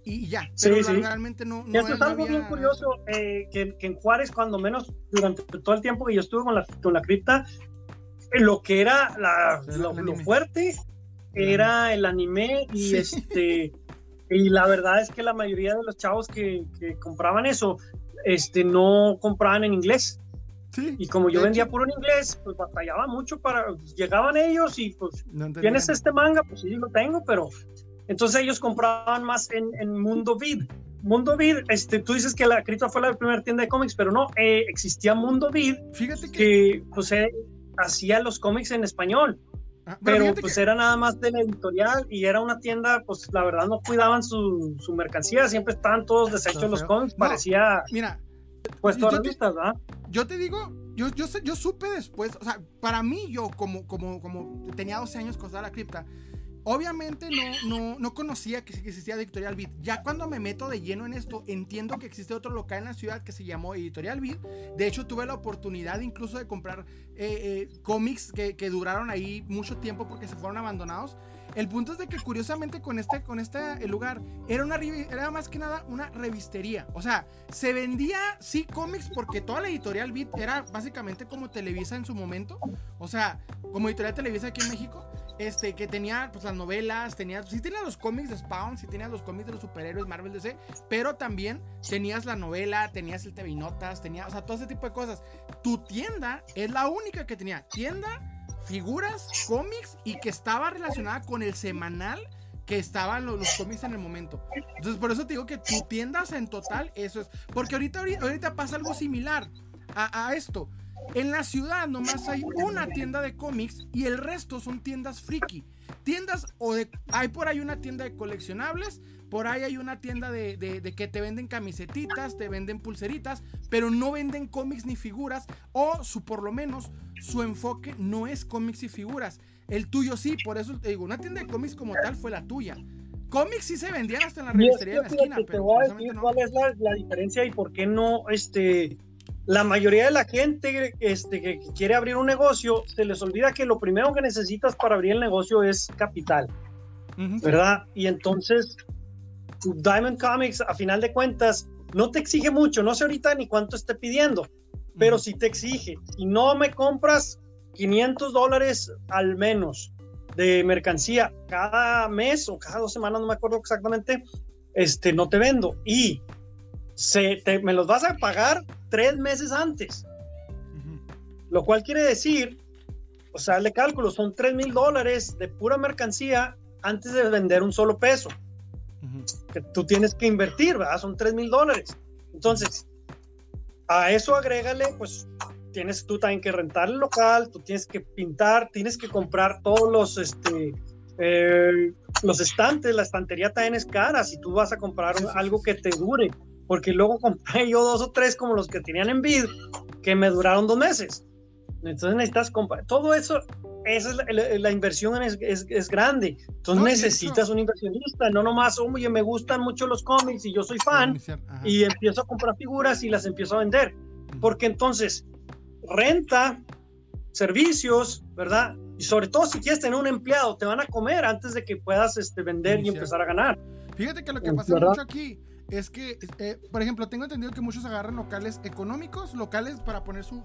A: y ya. Pero realmente no. no
B: es algo bien curioso eh, que, en Juárez, cuando menos durante todo el tiempo que yo estuve con la, con la cripta, lo que era la, lo, fuerte era el anime y este. Y la verdad es que la mayoría de los chavos que, que compraban eso, este, no compraban en inglés. Sí, y como yo vendía puro en inglés, pues batallaba mucho para. Llegaban ellos y pues. ¿Tienes este manga? Pues sí, lo tengo, pero entonces ellos compraban más en, Mundo Vid. Mundo Vid, este, tú dices que la cripta fue la primera tienda de cómics, pero no, eh, existía Mundo Vid,
A: fíjate
B: que, que pues, eh, hacía los cómics en español. Ah, pero, pues era nada más de la editorial y era una tienda, pues la verdad no cuidaban su, su mercancía, siempre estaban todos deshechos los cómics, parecía...
A: Mira,
B: pues todas revistas, ¿verdad?
A: Yo te digo, yo, yo, yo supe después, o sea, para mí yo como, como, como tenía 12 años con la cripta, Obviamente no, no, no conocía que existía Editorial Beat. Ya cuando me meto de lleno en esto, entiendo que existe otro local en la ciudad que se llamó Editorial Beat. De hecho, tuve la oportunidad incluso de comprar eh, eh, cómics que, que, duraron ahí mucho tiempo porque se fueron abandonados. El punto es de que curiosamente con este, con este lugar era, una, era más que nada una revistería. O sea, se vendía sí cómics porque toda la editorial Beat era básicamente como Televisa en su momento. O sea, como editorial Televisa aquí en México. Este, que tenía pues las novelas, tenía, sí tenía los cómics de Spawn, sí tenía los cómics de los superhéroes Marvel DC, pero también tenías la novela, tenías el TV Notas, tenía, o sea, todo ese tipo de cosas. Tu tienda es la única que tenía tienda figuras, cómics y que estaba relacionada con el semanal que estaban los, cómics en el momento. Entonces, por eso te digo que tu tiendas en total, eso es. Porque ahorita, ahorita pasa algo similar a, esto. En la ciudad nomás hay una tienda de cómics y el resto son tiendas friki. Tiendas o. Hay por ahí una tienda de coleccionables, por ahí hay una tienda de, que te venden camisetitas, te venden pulseritas, pero no venden cómics ni figuras, o su por lo menos su enfoque no es cómics y figuras. El tuyo sí, por eso te digo, una tienda de cómics como tal fue la tuya. Cómics sí se vendían hasta en la revistería de la esquina.
B: Pero voy a decir cuál es la, la, diferencia y por qué no, este, la mayoría de la gente este, que quiere abrir un negocio, se les olvida que lo primero que necesitas para abrir el negocio es capital, ¿verdad? Y entonces Diamond Comics, a final de cuentas, no te exige mucho, no sé ahorita ni cuánto esté pidiendo, pero sí te exige. Si no me compras 500 dólares al menos de mercancía cada mes o cada dos semanas, no me acuerdo exactamente, este, no te vendo. Y se, me los vas a pagar tres meses antes. Lo cual quiere decir, o sea, el cálculo, son 3 mil dólares de pura mercancía antes de vender un solo peso que tú tienes que invertir, ¿verdad? Son 3 mil dólares. Entonces, a eso agrégale, pues tienes tú también que rentar el local, tú tienes que pintar, tienes que comprar todos los, este, eh, los estantes, la estantería también es cara si tú vas a comprar algo que te dure, porque luego compré yo dos o tres como los que tenían en vid, que me duraron dos meses. Entonces necesitas comprar, todo eso esa es la, inversión es, es, grande. Entonces necesitas un inversionista, no nomás, oye, me gustan mucho los cómics y yo soy fan y empiezo a comprar figuras y las empiezo a vender. Porque entonces, renta, servicios, ¿verdad? Y sobre todo si quieres tener un empleado, te van a comer antes de que puedas este, vender y empezar a ganar.
A: Fíjate que lo que pasa mucho aquí es que, eh, por ejemplo, tengo entendido que muchos agarran locales económicos, locales para poner su,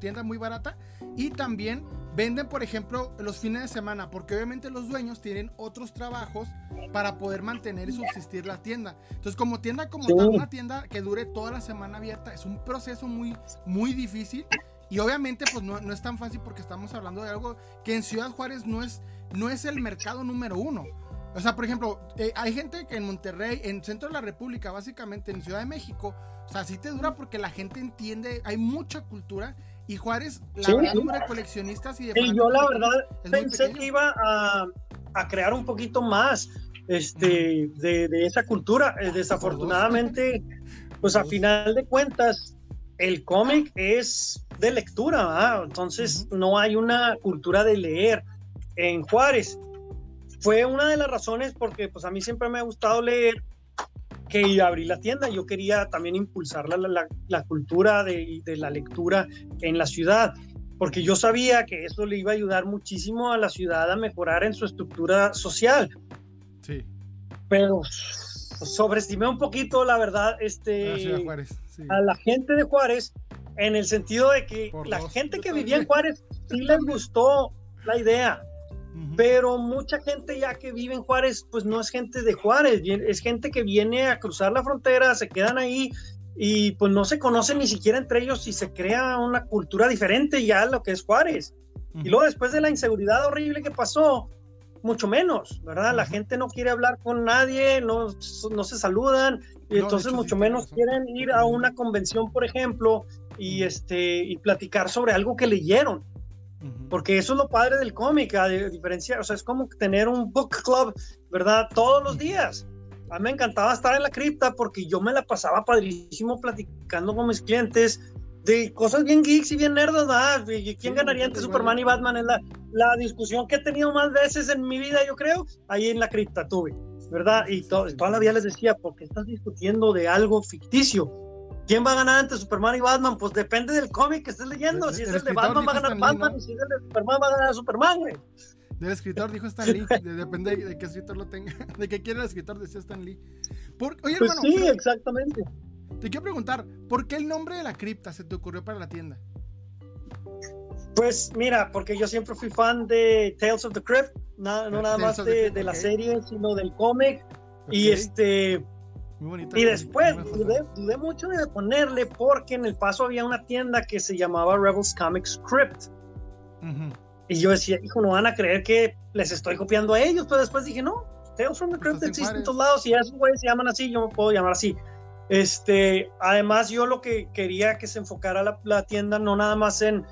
A: tienda muy barata y también venden, por ejemplo, los fines de semana, porque obviamente los dueños tienen otros trabajos para poder mantener y subsistir la tienda. Entonces, como tienda como tal, una tienda que dure toda la semana abierta es un proceso muy, muy difícil y obviamente pues no, no es tan fácil porque estamos hablando de algo que en Ciudad Juárez no es, no es el mercado número uno. O sea, por ejemplo, eh, hay gente que en Monterrey, en centro de la República, básicamente en Ciudad de México, o sea, sí te dura porque la gente entiende, hay mucha cultura y Juárez, la verdad, número de coleccionistas y de...
B: Y yo la verdad pensé que iba a, a, crear un poquito más este, de, de, esa cultura. Eh, desafortunadamente, pues a final de cuentas, el cómic es de lectura, entonces no hay una cultura de leer en Juárez fue una de las razones porque pues a mí siempre me ha gustado leer que abrí la tienda. Yo quería también impulsar la, la, cultura de, de, la lectura en la ciudad, porque yo sabía que eso le iba a ayudar muchísimo a la ciudad a mejorar en su estructura social.
A: Sí.
B: Pero sobreestimé un poquito, la verdad, este, a la gente de Juárez, en el sentido de que la gente que vivía en Juárez sí les gustó la idea pero mucha gente ya que vive en Juárez, pues no es gente de Juárez, es gente que viene a cruzar la frontera, se quedan ahí y pues no se conocen ni siquiera entre ellos y se crea una cultura diferente ya a lo que es Juárez. Y luego después de la inseguridad horrible que pasó, mucho menos, ¿verdad? La gente no quiere hablar con nadie, no, no se saludan, y entonces mucho menos quieren ir a una convención, por ejemplo, y, este, y platicar sobre algo que leyeron. Porque eso es lo padre del cómic, a diferencia, o sea, es como tener un book club, ¿verdad? Todos los días. A mí me encantaba estar en la cripta porque yo me la pasaba padrísimo platicando con mis clientes de cosas bien geeks y bien nerdas, ¿verdad? ¿Quién ganaría entre Superman y Batman? Es la, la, discusión que he tenido más veces en mi vida, yo creo, ahí en la cripta tuve, ¿verdad? Y toda la vida les decía, ¿por qué estás discutiendo de algo ficticio? ¿Quién va a ganar entre Superman y Batman? Pues depende del cómic que estés leyendo. si es el de Batman, va a ganar Batman. Y si es el de Superman, va a ganar Superman, güey.
A: Del escritor, dijo Stan Lee. depende de qué escritor lo tenga. [LAUGHS] De qué quiere el escritor, decía Stan Lee.
B: oye, pues hermano. Sí, exactamente.
A: Te quiero preguntar, ¿por qué el nombre de la cripta se te ocurrió para la tienda?
B: Pues mira, porque yo siempre fui fan de Tales of the Crypt, no, nada más de, de, la serie, sino del cómic. Y este, y después dudé, mucho de ponerle porque en el paso había una tienda que se llamaba Rebels Comics Crypt. Y yo decía, hijo, no van a creer que les estoy copiando a ellos. Pero después dije, no, Tales from the Crypt existe en todos lados y esos güeyes se llaman así, yo me puedo llamar así. Este, además, yo lo que quería que se enfocara la, la tienda no nada más en,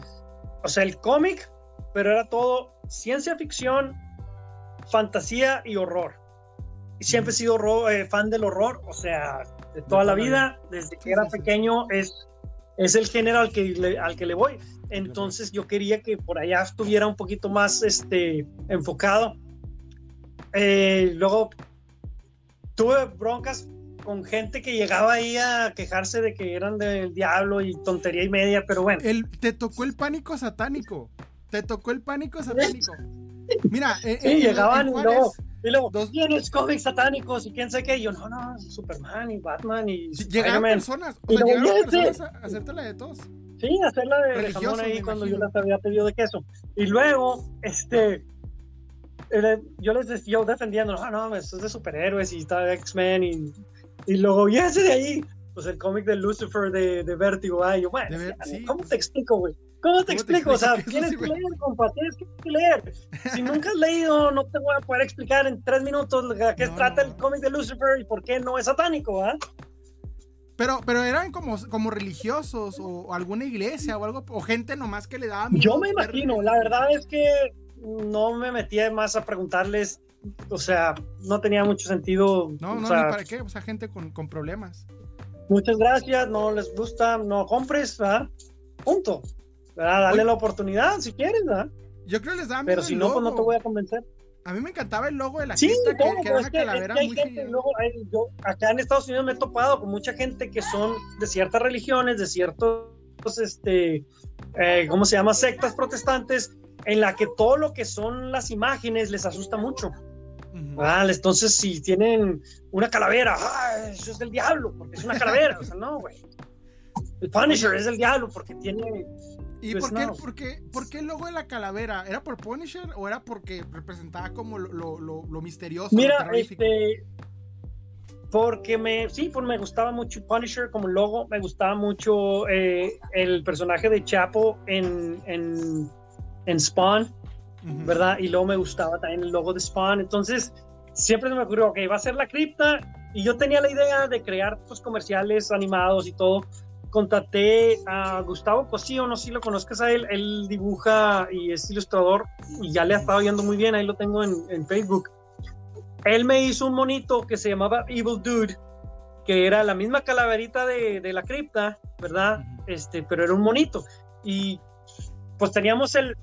B: o sea, el cómic, pero era todo ciencia ficción, fantasía y horror siempre he sido eh, fan del horror, o sea, de toda la vida, desde que era pequeño, es, es el género al que, le, al que le voy. Entonces yo quería que por allá estuviera un poquito más este, enfocado. Eh, luego tuve broncas con gente que llegaba ahí a quejarse de que eran del diablo y tontería y media, pero bueno.
A: El, te tocó el pánico satánico. Te tocó el pánico satánico. Mira,
B: eh, llegaban no y luego, dos bienes cómics satánicos y quién sé qué. Y yo, no, no, Superman y Batman y.
A: Llegaron personas, o sea, llegaron personas a hacértela de todos.
B: Sí, hacerla de, de jamón ahí cuando yo las había pedido de queso. Y luego, este. Yo les decía, yo defendiendo, no, no, esto es de superhéroes y está X-Men y, y luego, y ese de ahí, pues el cómic de Lucifer de, de Vertigo. Ay, yo, bueno, ¿cómo te explico, güey? ¿Cómo te explico? O sea, tienes que leer, compa, tienes que leer. Si nunca has leído, no te voy a poder explicar en tres minutos a qué trata el cómic de Lucifer y por qué no es satánico, ¿ah?
A: Pero, pero eran como, como religiosos o, alguna iglesia o algo, o gente nomás que le daba
B: Yo me imagino, la verdad es que no me metía más a preguntarles, o sea, no tenía mucho sentido.
A: No, no,
B: sea,
A: para qué, o sea, gente con, con problemas.
B: Muchas gracias, no les gusta, no compres, ¿verdad? Punto. Dale la oportunidad si quieres, ¿verdad?
A: Yo creo que les da
B: Pero si no, pues no te voy a convencer.
A: A mí me encantaba el logo de la
B: sí, que, era una calavera muy gente, yo acá en Estados Unidos me he topado con mucha gente que son de ciertas religiones, de ciertos, este, eh, ¿cómo se llama? Sectas protestantes, en la que todo lo que son las imágenes les asusta mucho. Entonces, si tienen una calavera, ah, eso es del diablo, porque es una calavera. o sea, no, güey. El Punisher es del diablo porque tiene.
A: ¿Y pues por, qué, por, qué, el logo de la calavera? ¿Era por Punisher o era porque representaba como lo, lo, lo, misterioso?
B: Mira, este. Porque me, sí, pues me gustaba mucho Punisher como logo, me gustaba mucho eh, el personaje de Chapo en, en, en Spawn, ¿verdad? Y luego me gustaba también el logo de Spawn, entonces siempre se me ocurrió, ok, va a ser la cripta, y yo tenía la idea de crear pues, comerciales animados y todo, contraté a Gustavo Cosío, no sé si lo conozcas a él, él dibuja y es ilustrador y ya le ha estado yendo muy bien, ahí lo tengo en, en Facebook. Él me hizo un monito que se llamaba Evil Dude, que era la misma calaverita de, de la cripta, ¿verdad? Este, pero era un monito. Y pues teníamos el,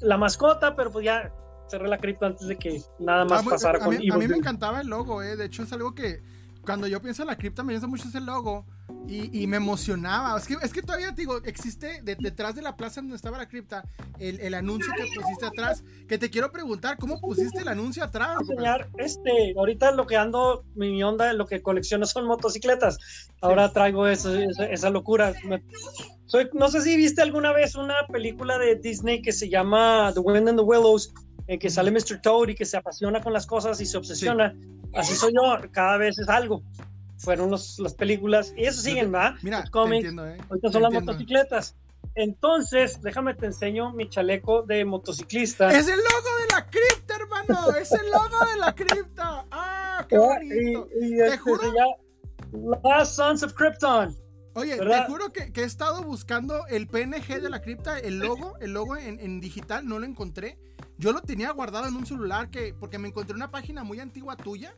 B: la mascota, pero pues ya cerré la cripta antes de que nada más ah, pasara con
A: Evil A mí me encantaba el logo, ¿eh? De hecho, es algo que cuando yo pienso en la cripta me gusta mucho ese logo y, me emocionaba. Es que, es que todavía digo, existe detrás de la plaza donde estaba la cripta el, el, anuncio que pusiste atrás. Que te quiero preguntar, ¿cómo pusiste el anuncio atrás?
B: Enseñar, este, ahorita lo que ando, mi onda, lo que colecciono son motocicletas. Ahora traigo esa, esa, locura. soy, no sé si viste alguna vez una película de Disney que se llama The Wind and the Willows, en que sale Mr. Toad y que se apasiona con las cosas y se obsesiona. Así soy yo, cada vez es algo fueron los, las películas, y eso siguen, ¿verdad?
A: Mira, los cómics, entiendo, ¿eh?
B: ahorita son las motocicletas. Entonces, déjame te enseño mi chaleco de motociclista.
A: Es el logo de la cripta, hermano. Es el logo de la cripta. Ah, qué bonito.
B: Y, te este juro. Last Sons of Krypton.
A: Oye, te juro que, que, he estado buscando el PNG de la cripta, el logo, el logo en, en, digital, no lo encontré. Yo lo tenía guardado en un celular que, porque me encontré una página muy antigua tuya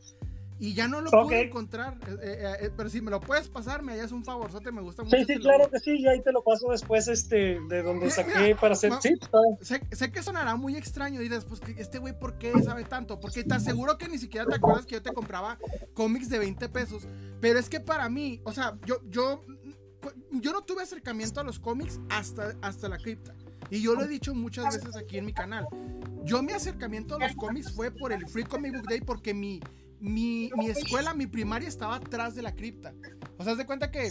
A: y ya no lo pude encontrar. Eh, eh, eh, pero si me lo puedes pasar, me harías un favorzote, me gusta mucho.
B: Sí, sí, claro que sí, y ahí te lo paso después este, de donde saqué para hacer. Sí,
A: sé, sé, que sonará muy extraño y dices, pues, este güey, ¿por qué sabe tanto? Porque te aseguro que ni siquiera te acuerdas que yo te compraba cómics de 20 pesos. Pero es que para mí, o sea, yo, yo, yo no tuve acercamiento a los cómics hasta, hasta la cripta. Y yo lo he dicho muchas veces aquí en mi canal. Yo mi acercamiento a los cómics fue por el Free Comic Book Day porque mi mi, mi, escuela, mi primaria estaba atrás de la cripta. O sea, haz de cuenta que,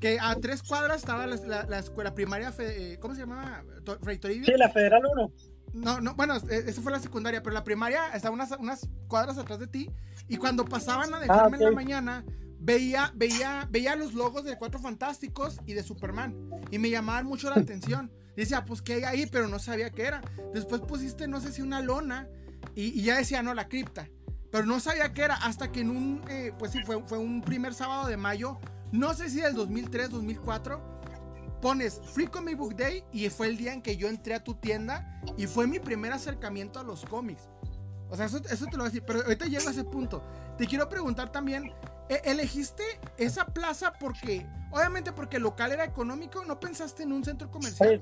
A: que a tres cuadras estaba la, la, escuela primaria, eh, ¿cómo se llamaba?
B: Fray Sí, la Federal 1.
A: No, no, bueno, e, esa fue la secundaria, pero la primaria estaba unas, unas cuadras atrás de ti. Y cuando pasaban a dejarme en la mañana, veía, veía, veía los logos de Cuatro Fantásticos y de Superman. Y me llamaban mucho la atención. Decía, pues, ¿qué hay ahí? Pero no sabía qué era. Después pusiste, no sé si una lona. Y, ya decía, no, la cripta pero no sabía qué era hasta que en un, eh, pues sí, fue, fue un primer sábado de mayo, no sé si del 2003, 2004, pones Free Comic Book Day y fue el día en que yo entré a tu tienda y fue mi primer acercamiento a los cómics. O sea, eso, eso te lo voy a decir, pero ahorita llego a ese punto. Te quiero preguntar también, ¿e-, ¿elegiste esa plaza porque, obviamente porque el local era económico, no pensaste en un centro comercial?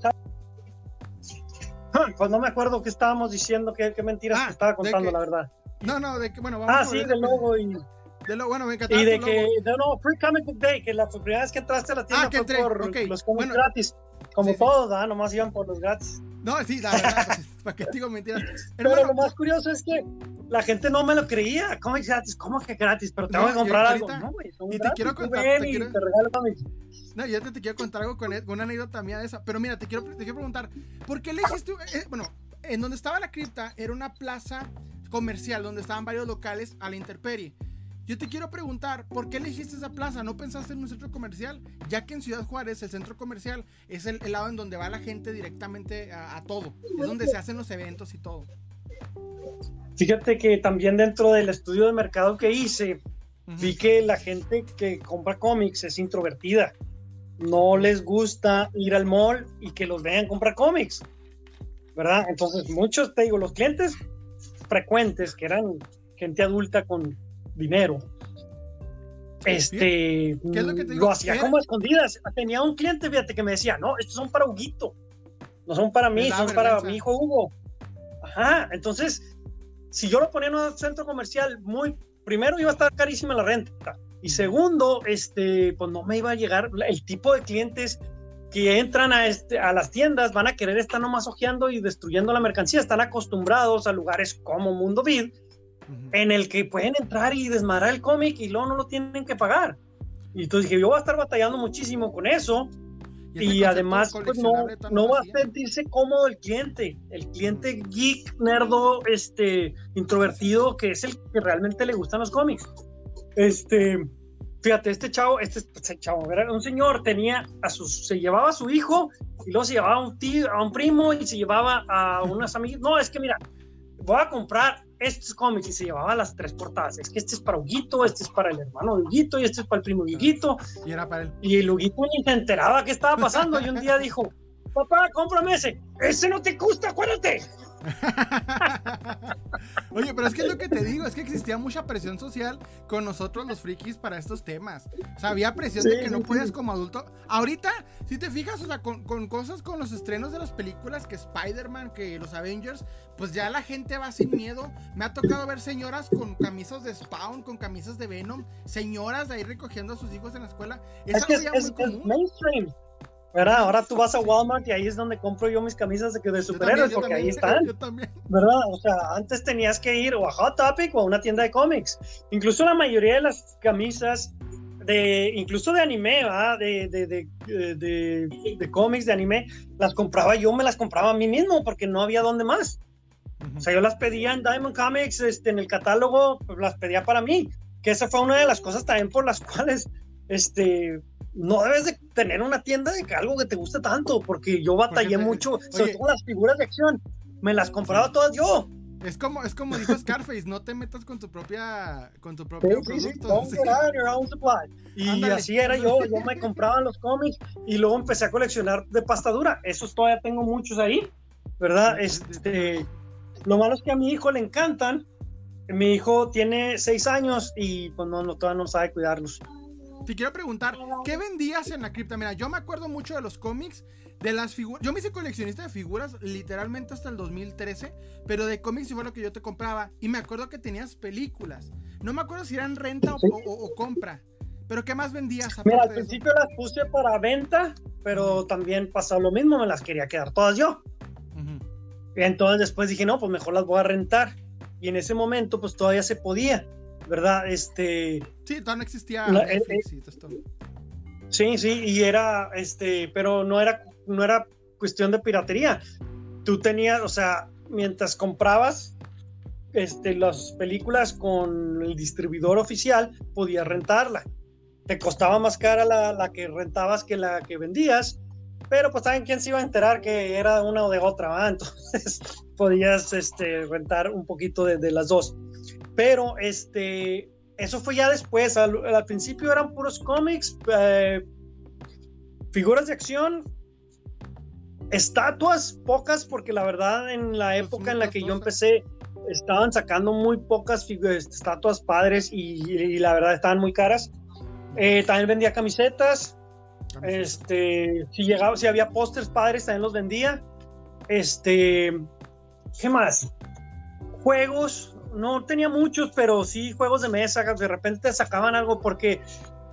A: [LAUGHS]
B: Pues no me acuerdo qué estábamos diciendo, qué, qué mentiras ah, estaba contando, la verdad.
A: No, no, de que, bueno, vamos
B: Ah, sí, del logo y.
A: De lo, bueno, me.
B: Y de que, no, no, Free Comic Book Day, que la primera vez que entraste a la tienda ah, que fue por los cómics gratis. Como todos, ¿ah? Nomás iban por los gratis.
A: No, sí, la verdad, pues, para que digo mentiras. [LAUGHS]
B: Pero lo más curioso es que la gente no me lo creía. Cómics gratis, ¿cómo que gratis? Pero tengo que comprar algo. No, güey,
A: y te quiero contar. Te, quiero... te regalo. No, yo te, te, quiero contar algo con, con, una anécdota mía de esa. Pero mira, te quiero, te quiero preguntar, ¿por qué le hiciste? Eh, bueno, en donde estaba la cripta era una plaza comercial donde estaban varios locales a la intemperie. Yo te quiero preguntar, ¿por qué elegiste esa plaza? ¿No pensaste en un centro comercial? Ya que en Ciudad Juárez el centro comercial es el, lado en donde va la gente directamente a, todo. Es donde se hacen los eventos y todo.
B: Fíjate que también dentro del estudio de mercado que hice, vi que la gente que compra cómics es introvertida. No les gusta ir al mall y que los vean comprar cómics. ¿Verdad? Entonces, muchos, te digo, los clientes frecuentes, que eran gente adulta con dinero, este, lo, hacía como escondidas. Tenía un cliente, fíjate, que me decía, no, estos son para Huguito, no son para mí, son para mi hijo Hugo. Ajá, entonces, si yo lo ponía en un centro comercial, muy, primero iba a estar carísima la renta, y segundo, este, pues no me iba a llegar el tipo de clientes que entran a, este, a las tiendas van a querer estar nomás ojeando y destruyendo la mercancía. Están acostumbrados a lugares como Mundo Vid, en el que pueden entrar y desmadrar el cómic y luego no lo tienen que pagar. Y entonces dije, yo voy a estar batallando muchísimo con eso. Y, además, pues, no, no va a sentirse cómodo el cliente, el cliente geek, nerdo, este, introvertido, que es el que realmente le gustan los cómics. Este, fíjate, este chavo, este, este chavo, era un señor, tenía a sus, se llevaba a su hijo y luego se llevaba a un tío, a un primo y se llevaba a unas amigas. No, es que mira, voy a comprar estos cómics y se llevaba las tres portadas. Es que este es para Huguito, este es para el hermano de Huguito y este es para el primo de Huguito.
A: Y era para él.
B: Y el Huguito ni se enteraba qué estaba pasando y un día dijo, papá, cómprame ese. Ese no te gusta, acuérdate. [LAUGHS]
A: Oye, pero es que es lo que te digo, es que existía mucha presión social con nosotros los frikis para estos temas. O sea, había presión de que no podías como adulto. Ahorita, si te fijas, o sea, con, cosas con los estrenos de las películas, que Spider-Man, que los Avengers, pues ya la gente va sin miedo. Me ha tocado ver señoras con camisas de Spawn, con camisas de Venom, señoras de ahí recogiendo a sus hijos en la escuela.
B: Es, que es, mainstream. ¿Verdad? Ahora tú vas a Walmart y ahí es donde compro yo mis camisas de, de superhéroes, porque ahí están. Yo también. ¿Verdad? O sea, antes tenías que ir o a Hot Topic o a una tienda de cómics. Incluso la mayoría de las camisas de, incluso de anime, ¿verdad? De, de, de, de, cómics, de anime, las compraba yo, me las compraba a mí mismo, porque no había dónde más. O sea, yo las pedía en Diamond Comics, este, en el catálogo, pues las pedía para mí, que esa fue una de las cosas también por las [LAUGHS] cuales, este, no debes de tener una tienda de algo que te guste tanto, porque yo batallé mucho, sobre todo las figuras de acción, me las compraba todas yo.
A: Es como, es como dijo Scarface, no te metas con tu propia, con tu propio producto.
B: Y así era yo, yo me compraba los cómics y luego empecé a coleccionar de pasta dura. Esos todavía tengo muchos ahí, ¿verdad? Este, lo malo es que a mi hijo le encantan. Mi hijo tiene seis años y pues no, no todavía no sabe cuidarlos.
A: Te quiero preguntar, ¿qué vendías en la cripta? Mira, yo me acuerdo mucho de los cómics, de las figuras. Yo me hice coleccionista de figuras literalmente hasta el 2013, pero de cómics fue lo que yo te compraba. Y me acuerdo que tenías películas. No me acuerdo si eran renta o, compra. Pero ¿qué más vendías?
B: Mira, al principio las puse para venta, pero también pasó lo mismo, me las quería quedar todas yo. Y entonces después dije, no, pues mejor las voy a rentar. Y en ese momento, pues todavía se podía. ¿Verdad? Este,
A: sí, todavía no existía
B: Sí, sí, y era, este, pero no era, no era cuestión de piratería. Tú tenías, o sea, mientras comprabas este, las películas con el distribuidor oficial, podías rentarla. Te costaba más cara la, la, que rentabas que la que vendías, pero pues saben quién se iba a enterar que era una o de otra, [LAUGHS] Entonces podías este, rentar un poquito de, de las dos. Pero este, eso fue ya después. Al, principio eran puros cómics, eh, figuras de acción, estatuas, pocas, porque la verdad en la época en la que yo empecé estaban sacando muy pocas estatuas padres y, la verdad estaban muy caras. Eh, también vendía camisetas. Este, si llegaba, si había pósters padres, también los vendía. Este, ¿qué más? Juegos, no tenía muchos, pero sí juegos de mesa, de repente sacaban algo porque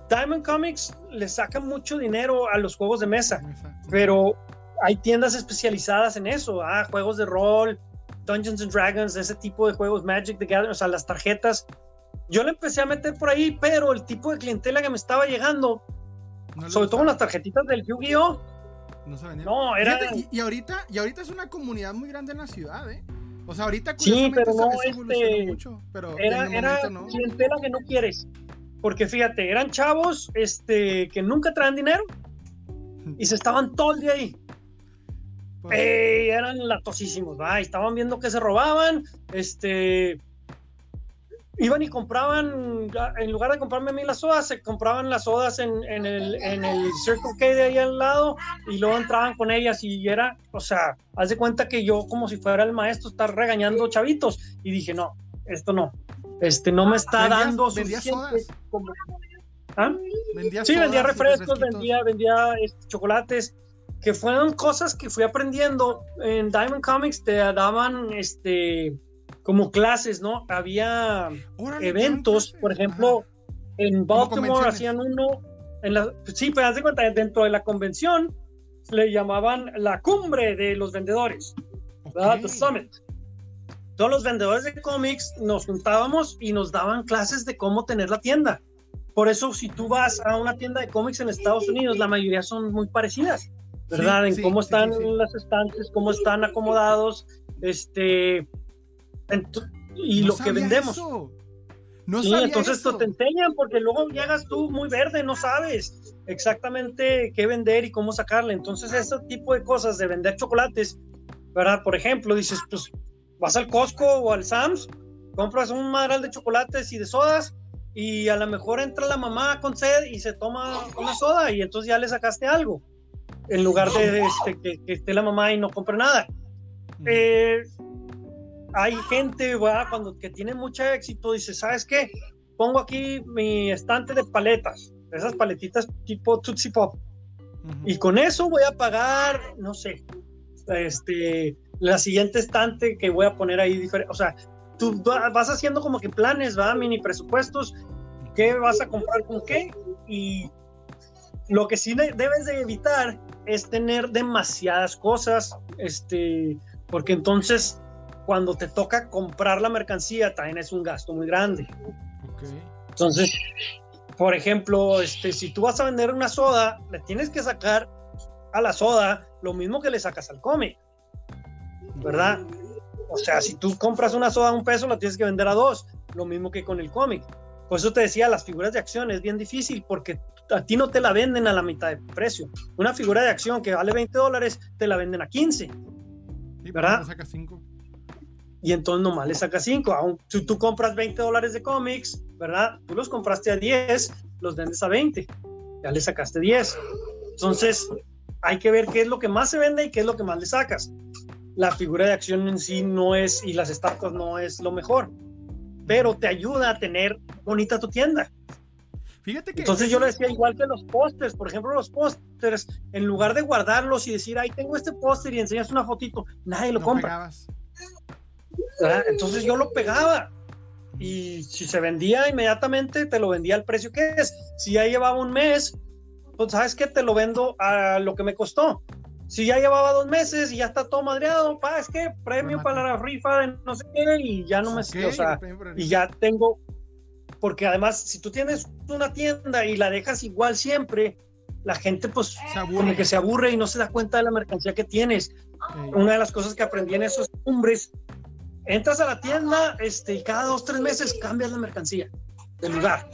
B: Diamond Comics le saca mucho dinero a los juegos de mesa, pero hay tiendas especializadas en eso, ah, juegos de rol, Dungeons and Dragons, ese tipo de juegos, Magic the Gathering, o sea, las tarjetas. Yo le empecé a meter por ahí, pero el tipo de clientela que me estaba llegando, sobre todo las tarjetitas del Yu-Gi-Oh!
A: No, era... y, ahorita, y ahorita es una comunidad muy grande en la ciudad, ¿eh? O sea, ahorita
B: sí, pero no, este, mucho, pero era, era no. clientela que no quieres. Porque fíjate, eran chavos este, que nunca traen dinero y se estaban todo el día ahí. Pues eran latosísimos, ¿va? estaban viendo que se robaban, este, iban y compraban, en lugar de comprarme a mí las sodas, se compraban las sodas en, en, el, en el Circle K de ahí al lado y luego entraban con ellas y era, o sea, haz de cuenta que yo como si fuera el maestro estar regañando chavitos. Y dije, no, esto no, este no me está dando suficiente. ¿Ah? sí, vendía refrescos, vendía, vendía este, chocolates, que fueron cosas que fui aprendiendo. En Diamond Comics, te daban este como clases, ¿no? Había eventos, por ejemplo, en Baltimore hacían uno, en la, sí, pero haz de cuenta, dentro de la convención le llamaban la cumbre de los vendedores, The Summit. todos los vendedores de cómics nos juntábamos y nos daban clases de cómo tener la tienda. Por eso, si tú vas a una tienda de cómics en Estados Unidos, la mayoría son muy parecidas, ¿verdad? en cómo están las estantes, cómo están acomodados, este, y lo que vendemos. No sí, entonces esto te enseñan porque luego llegas tú muy verde, no sabes exactamente qué vender y cómo sacarle. Entonces, ese tipo de cosas de vender chocolates, ¿verdad? Por ejemplo, dices, pues vas al Costco o al Sam's, compras un madral de chocolates y de sodas y a lo mejor entra la mamá con sed y se toma una soda y entonces ya le sacaste algo en lugar de este, que, esté la mamá y no compre nada. Eh, hay gente, cuando que tiene mucho éxito, dice, ¿sabes qué? Pongo aquí mi estante de paletas, esas paletitas tipo Tootsie Pop. Y con eso voy a pagar, no sé, este, la siguiente estante que voy a poner ahí diferente. O sea, tú vas haciendo como que planes, va, mini presupuestos, qué vas a comprar con qué. Y lo que sí debes de evitar es tener demasiadas cosas, este, porque entonces cuando te toca comprar la mercancía también es un gasto muy grande. Entonces, por ejemplo, este, si tú vas a vender una soda, le tienes que sacar a la soda lo mismo que le sacas al cómic, ¿verdad? O sea, si tú compras una soda a un peso, la tienes que vender a dos, lo mismo que con el cómic. Por eso te decía, las figuras de acción es bien difícil porque a ti no te la venden a la mitad de precio. Una figura de acción que vale 20 dólares, te la venden a 15. ¿Verdad?
A: Saca 5
B: y entonces nomás le sacas 5. Si tú compras 20 dólares de cómics, ¿verdad? Tú los compraste a 10, los vendes a 20, ya le sacaste 10. Entonces, hay que ver qué es lo que más se vende y qué es lo que más le sacas. La figura de acción en sí no es, y las estatuas no es lo mejor, pero te ayuda a tener bonita tu tienda.
A: Fíjate que
B: Entonces yo le decía igual que los pósters, por ejemplo, los pósters, en lugar de guardarlos y decir, ahí tengo este póster y enseñas una fotito, nadie lo compra. Entonces yo lo pegaba y si se vendía inmediatamente, te lo vendía al precio que es. Si ya llevaba un mes, pues sabes que te lo vendo a lo que me costó. Si ya llevaba dos meses y ya está todo madreado, pa, es que premio para la rifa de no sé qué y ya no me... o sea, y ya tengo... Porque además, si tú tienes una tienda y la dejas igual siempre, la gente pues como que se aburre y no se da cuenta de la mercancía que tienes. Una de las cosas que aprendí en esos cumbres entras a la tienda este, y cada dos, tres meses cambias la mercancía del lugar,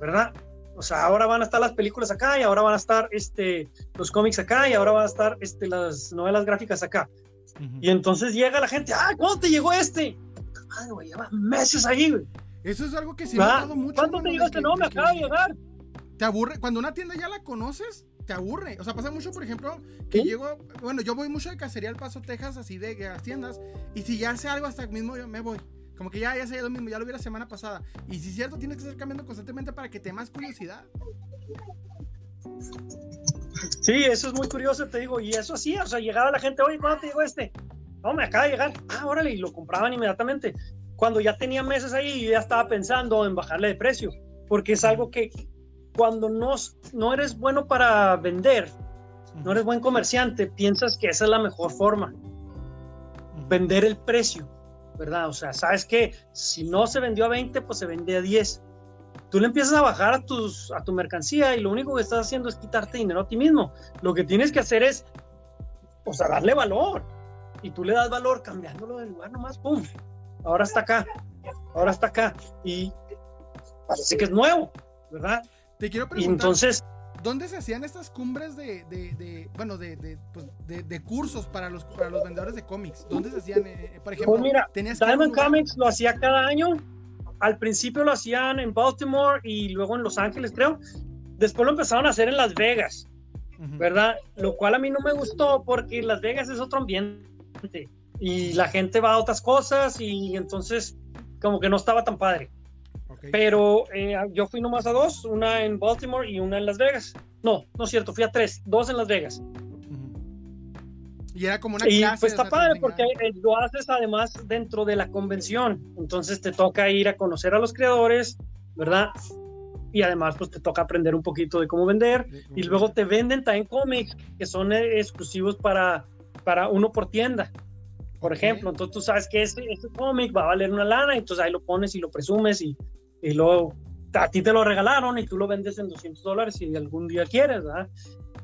B: ¿verdad? O sea, ahora van a estar las películas acá y ahora van a estar este, los cómics acá y ahora van a estar este, las novelas gráficas acá. Y entonces llega la gente, ¡ah, ¿cuándo te llegó este? Madre, güey, lleva meses ahí, güey.
A: Eso es algo que se ha notado mucho.
B: ¿Cuándo te llegó este? No, me acaba de llegar.
A: Te aburre. Cuando una tienda ya la conoces, te aburre. O sea, pasa mucho, por ejemplo, que llego, bueno, yo voy mucho de cacería al Paso, Texas, así de, las tiendas, y si ya hace algo hasta mismo yo me voy. Como que ya, ya sé lo mismo, ya lo vi la semana pasada. Y si es cierto, tienes que estar cambiando constantemente para que te más curiosidad.
B: Sí, eso es muy curioso, te digo, y eso sí, o sea, llegaba la gente, oye, ¿cuándo te llegó este? No, me acaba de llegar. Ah, órale, y lo compraban inmediatamente. Cuando ya tenía meses ahí, ya estaba pensando en bajarle de precio, porque es algo que cuando no, no eres bueno para vender, no eres buen comerciante, piensas que esa es la mejor forma. Vender el precio, ¿verdad? O sea, sabes que si no se vendió a 20, pues se vende a 10. Tú le empiezas a bajar a, tus, a tu mercancía y lo único que estás haciendo es quitarte dinero a ti mismo. Lo que tienes que hacer es, o sea, darle valor. Y tú le das valor cambiándolo de lugar nomás, ¡pum! Ahora está acá, ahora está acá. Y parece que es nuevo, ¿verdad?
A: Te quiero preguntar. entonces. ¿Dónde se hacían estas cumbres de, de, bueno, de, pues, de, cursos para los, para los vendedores de cómics? ¿Dónde se hacían, eh, eh, por ejemplo?
B: Pues mira, Diamond Comics lo hacía cada año. Al principio lo hacían en Baltimore y luego en Los Ángeles, creo. Después lo empezaron a hacer en Las Vegas, ¿verdad? Lo cual a mí no me gustó porque Las Vegas es otro ambiente y la gente va a otras cosas y entonces como que no estaba tan padre. Pero eh, yo fui nomás a dos, una en Baltimore y una en Las Vegas. No, no es cierto, fui a tres, dos en Las Vegas.
A: Y era como una clase.
B: Y pues está padre porque eh, lo haces además dentro de la convención. Entonces te toca ir a conocer a los creadores, ¿verdad? Y además pues te toca aprender un poquito de cómo vender. Y luego te venden también cómics que son eh, exclusivos para, para uno por tienda. por ejemplo. Entonces tú sabes que este, este cómic va a valer una lana, entonces ahí lo pones y lo presumes y, y luego a ti te lo regalaron y tú lo vendes en 200 dólares si algún día quieres, ¿verdad?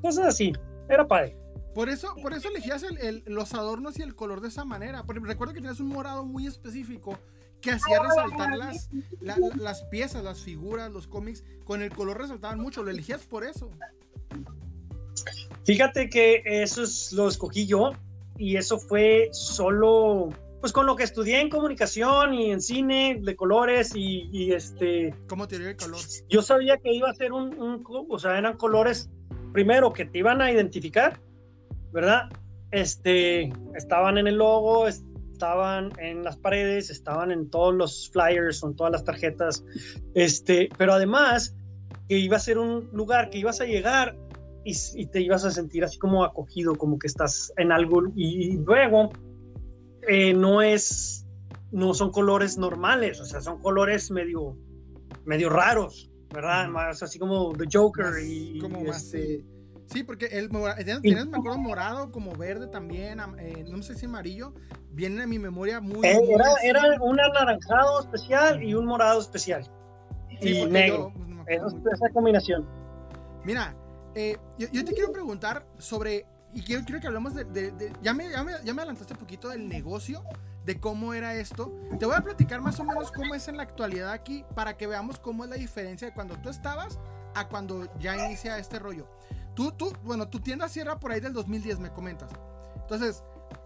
B: Cosas así, era padre.
A: Por eso, por eso elegías el, los adornos y el color de esa manera. Porque recuerdo que tenías un morado muy específico que hacía resaltar las, las piezas, las figuras, los cómics. Con el color resaltaban mucho. Lo elegías por eso.
B: Fíjate que eso es, lo escogí yo y eso fue solo, pues con lo que estudié en comunicación y en cine de colores y, este...
A: ¿Cómo te dio el color?
B: Yo sabía que iba a ser un, un, o sea, eran colores, primero, que te iban a identificar, ¿verdad? Este, estaban en el logo, estaban en las paredes, estaban en todos los flyers, en todas las tarjetas, este, pero además que iba a ser un lugar que ibas a llegar y, te ibas a sentir así como acogido, como que estás en algo y, luego eh, no es, no son colores normales, o sea, son colores medio, medio raros, ¿verdad? Más así como The Joker y...
A: Como más, este Sí, porque el tienes, me acuerdo, morado, como verde también, eh, no sé si amarillo, viene en mi memoria muy...
B: Eh, era, era, un anaranjado especial y un morado especial. y negro. Pues, esa combinación.
A: Mira, eh, yo, te quiero preguntar sobre, y quiero, quiero que hablemos de, ya, me, ya, me, ya, me, adelantaste un poquito del negocio, de cómo era esto. Te voy a platicar más o menos cómo es en la actualidad aquí, para que veamos cómo es la diferencia de cuando tú estabas a cuando ya inicia este rollo. Tú, tú, bueno, tu tienda cierra por ahí del 2010, me comentas. Entonces,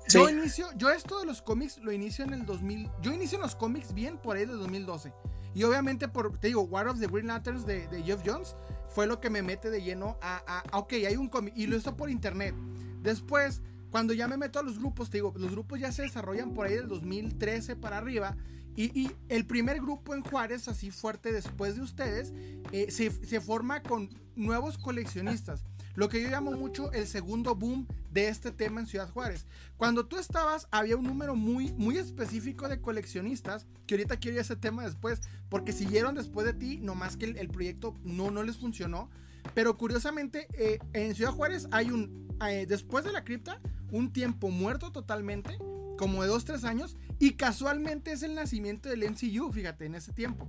A: yo inicio, yo esto de los cómics lo inicio en el 2000, yo inicio en los cómics bien por ahí del 2012. Y obviamente, por, te digo, War of the Green Lanterns de, de Jeff Jones fue lo que me mete de lleno a, a, ok, hay un cómic, y lo hizo por internet. Después, cuando ya me meto a los grupos, te digo, los grupos ya se desarrollan por ahí del 2013 para arriba. Y, y el primer grupo en Juárez, así fuerte después de ustedes, eh, se, se forma con nuevos coleccionistas. Lo que yo llamo mucho el segundo boom de este tema en Ciudad Juárez. Cuando tú estabas, había un número muy, muy específico de coleccionistas, que ahorita quiero ir a ese tema después, porque siguieron después de ti, nomás que el, proyecto no, no les funcionó. Pero curiosamente, eh, en Ciudad Juárez hay un, eh, después de la cripta, un tiempo muerto totalmente, como de 2-3 años, y casualmente es el nacimiento del MCU, fíjate, en ese tiempo.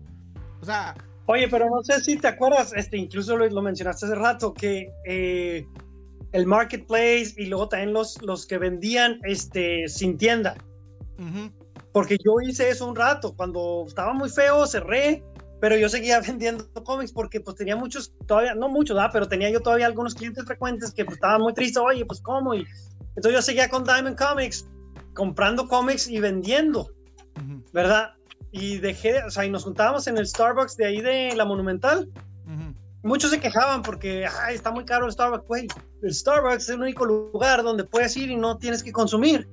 A: O sea,
B: Oye, pero no sé si te acuerdas, este, incluso lo, mencionaste hace rato, que eh, el marketplace y luego también los, los que vendían este, sin tienda. Porque yo hice eso un rato, cuando estaba muy feo cerré, pero yo seguía [LAUGHS] vendiendo cómics porque pues tenía muchos, todavía, no muchos, pero tenía yo todavía algunos clientes frecuentes que pues, estaban muy tristes, oye, pues cómo, y entonces yo seguía con Diamond Comics, comprando cómics y vendiendo, ¿verdad? Y dejé, o sea, y nos juntábamos en el Starbucks de ahí de la Monumental. Muchos se quejaban porque, ay, está muy caro el Starbucks, güey. El Starbucks es el único lugar donde puedes ir y no tienes que consumir.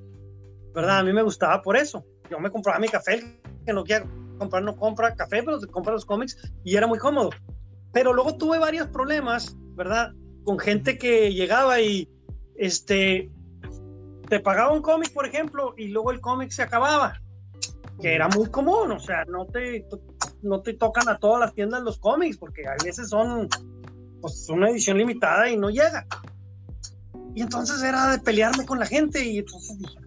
B: ¿Verdad? A mí me gustaba por eso. Yo me compraba mi café, que no quiera comprar, no compra café, pero compra los cómics y era muy cómodo. Pero luego tuve varios problemas, ¿verdad? Con gente que llegaba y, este, te pagaba un cómic, por ejemplo, y luego el cómic se acababa que era muy común, o sea, no te, no te tocan a todas las tiendas los cómics, porque a veces son pues, una edición limitada y no llega. Y entonces era de pelearme con la gente y entonces dije,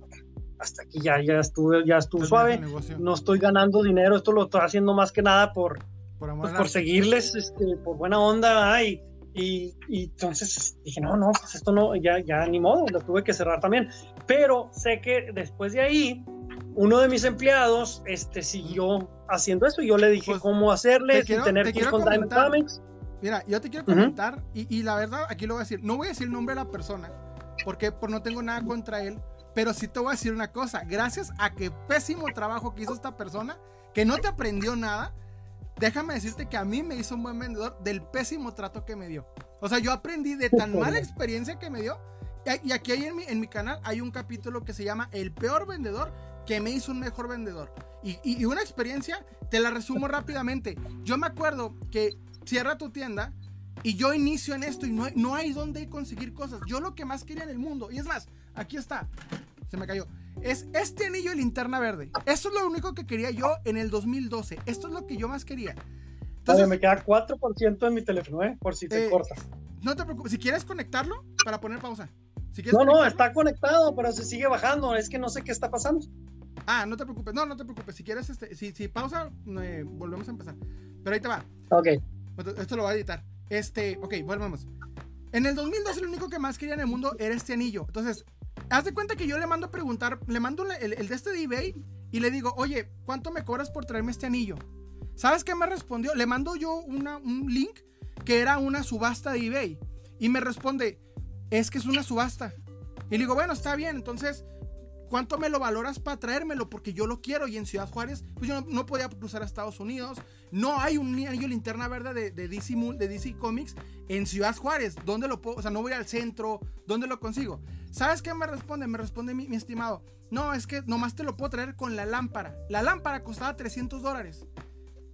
B: hasta aquí ya, ya estuve, ya estuvo suave, no estoy ganando dinero, esto lo estoy haciendo más que nada por, por, pues, por seguirles, este, por buena onda, y, y, y, entonces dije, no, no, pues esto no, ya, ya ni modo, lo tuve que cerrar también. Pero sé que después de ahí, uno de mis empleados este, siguió haciendo eso. Y yo le dije pues, cómo hacerle sin tener que ir con Diamond Comics.
A: Mira, yo te quiero comentar, y, y, la verdad, aquí lo voy a decir, no voy a decir el nombre de la persona, porque por no tengo nada contra él, pero sí te voy a decir una cosa, gracias a que pésimo trabajo que hizo esta persona, que no te aprendió nada, déjame decirte que a mí me hizo un buen vendedor del pésimo trato que me dio. O sea, yo aprendí de tan mala experiencia que me dio, y aquí en mi, en mi canal hay un capítulo que se llama El peor vendedor que me hizo un mejor vendedor. Y, una experiencia, te la resumo rápidamente. Yo me acuerdo que cierra tu tienda y yo inicio en esto y no hay, no hay dónde conseguir cosas. Yo lo que más quería en el mundo, y es más, aquí está, se me cayó, es este anillo de linterna verde. Eso es lo único que quería yo en el 2012. Esto es lo que yo más quería.
B: Entonces, me queda 4% en mi teléfono, ¿eh? por si te
A: eh,
B: cortas.
A: No te preocupes, si quieres conectarlo para poner pausa.
B: No, no, está conectado, pero se sigue bajando. Es que no sé qué está pasando.
A: Ah, no te preocupes, no, no te preocupes. Si quieres, este, si, si pausa, eh, volvemos a empezar. Pero ahí te va.
B: Ok.
A: Esto lo voy a editar. Este, ok, volvemos. En el 2012 lo único que más quería en el mundo era este anillo. Entonces, haz de cuenta que yo le mando a preguntar, le mando el, el de este de eBay y le digo, oye, ¿cuánto me cobras por traerme este anillo? ¿Sabes qué me respondió? Le mando yo una, un link que era una subasta de eBay. Y me responde, es que es una subasta. Y le digo, bueno, está bien, entonces, ¿cuánto me lo valoras para traérmelo? Porque yo lo quiero y en Ciudad Juárez, pues yo no, podía cruzar a Estados Unidos. No hay un anillo linterna verde de, de, DC, de DC Comics en Ciudad Juárez. ¿Dónde lo puedo? O sea, no voy al centro. ¿Dónde lo consigo? ¿Sabes qué me responde? Me responde mi, mi estimado. No, es que nomás te lo puedo traer con la lámpara. La lámpara costaba 300 dólares.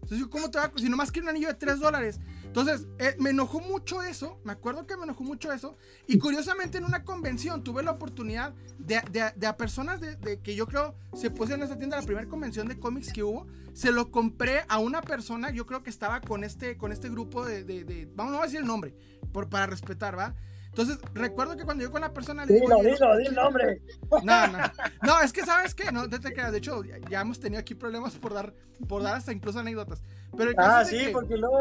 A: Entonces, ¿cómo te va? Si nomás quiero un anillo de 3 dólares. Entonces, eh, me enojó mucho eso. Me acuerdo que me enojó mucho eso. Y curiosamente, en una convención tuve la oportunidad de, de, a personas de, que yo creo se pusieron en esta tienda, la primera convención de cómics que hubo. Se lo compré a una persona, yo creo que estaba con este, con este grupo de. vamos, no voy a decir el nombre, por, para respetar, ¿va? Entonces, recuerdo que cuando yo con la persona
B: le dilo, dilo, dilo, nombre.
A: No, no. No, es que sabes qué, no te, te De hecho, ya, hemos tenido aquí problemas por dar, por dar hasta incluso anécdotas. Pero
B: ah, sí, porque luego,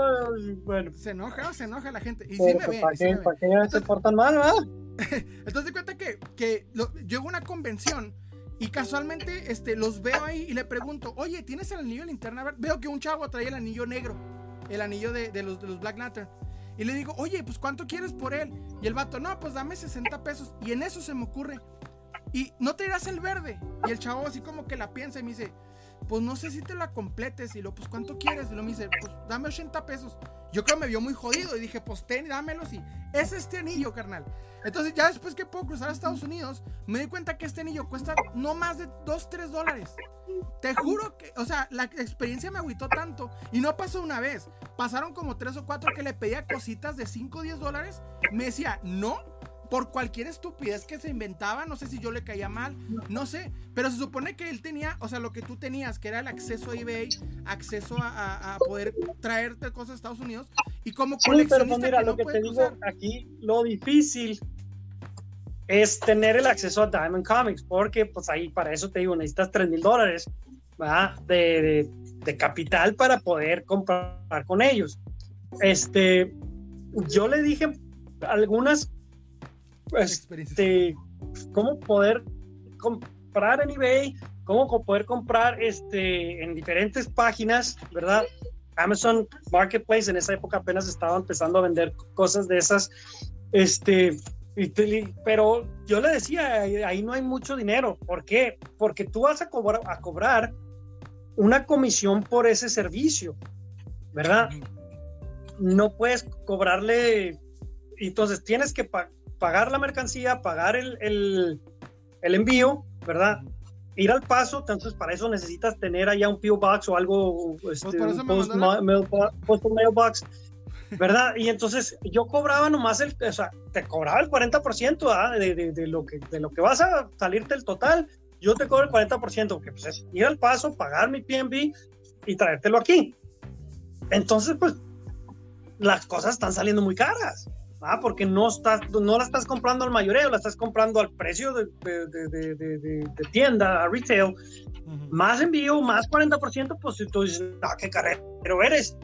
B: bueno.
A: Se enoja, se enoja la gente. Y
B: sí me ven. ¿Para qué, ¿para qué se portan mal, verdad? [LAUGHS]
A: Entonces, cuenta que, que lo, llego a una convención y casualmente este, los veo ahí y le pregunto, oye, ¿tienes el anillo de linterna? Veo que un chavo trae el anillo negro, el anillo de, de, los, de los Black Lantern. Y le digo, oye, pues ¿cuánto quieres por él? Y el vato, no, pues dame 60 pesos. Y en eso se me ocurre. Y no te irás el verde. Y el chavo así como que la piensa y me dice, pues no sé si te la completes. Y lo, pues ¿cuánto quieres? Y lo me dice, pues dame 80 pesos. Yo creo que me vio muy jodido y dije, pues ten, dámelos y es este anillo, carnal. Entonces ya después que puedo cruzar a Estados Unidos, me di cuenta que este anillo cuesta no más de 2, 3 dólares. Te juro que, o sea, la experiencia me agüitó tanto y no pasó una vez. Pasaron como 3 o 4 que le pedía cositas de 5 o 10 dólares. Me decía, no, por cualquier estupidez que se inventaba, no sé si yo le caía mal, no sé, pero se supone que él tenía, o sea, lo que tú tenías, que era el acceso a eBay, acceso a, poder traerte cosas a Estados Unidos, y como coleccionista
B: sí, pero mira, lo que te digo aquí, lo difícil es tener el acceso a Diamond Comics, porque pues ahí para eso te digo, necesitas 3 mil dólares de, de, capital para poder comprar con ellos. Este, yo le dije algunas este, cómo poder comprar en eBay, cómo poder comprar este, en diferentes páginas, ¿verdad? Amazon Marketplace en esa época apenas estaba empezando a vender cosas de esas, este, pero yo le decía, ahí no hay mucho dinero. ¿Por qué? Porque tú vas a cobrar, a cobrar una comisión por ese servicio, ¿verdad? No puedes cobrarle, entonces tienes que pagar pagar la mercancía, pagar el, el, el envío, ¿verdad? Ir al paso, entonces para eso necesitas tener allá un PO Box o algo,
A: este, un post, mailbox,
B: ¿verdad? Y entonces yo cobraba nomás el, o sea, te cobraba el 40% de, de, de, lo que, de lo que vas a salirte el total, yo te cobro el 40%, que pues es ir al paso, pagar mi PNB y traértelo aquí. Entonces, pues, las cosas están saliendo muy caras. Ah, porque no, estás, no la estás comprando al mayoreo, la estás comprando al precio de, de, de, tienda, a retail, más envío, más 40%, pues tú dices, ah, qué carrero eres.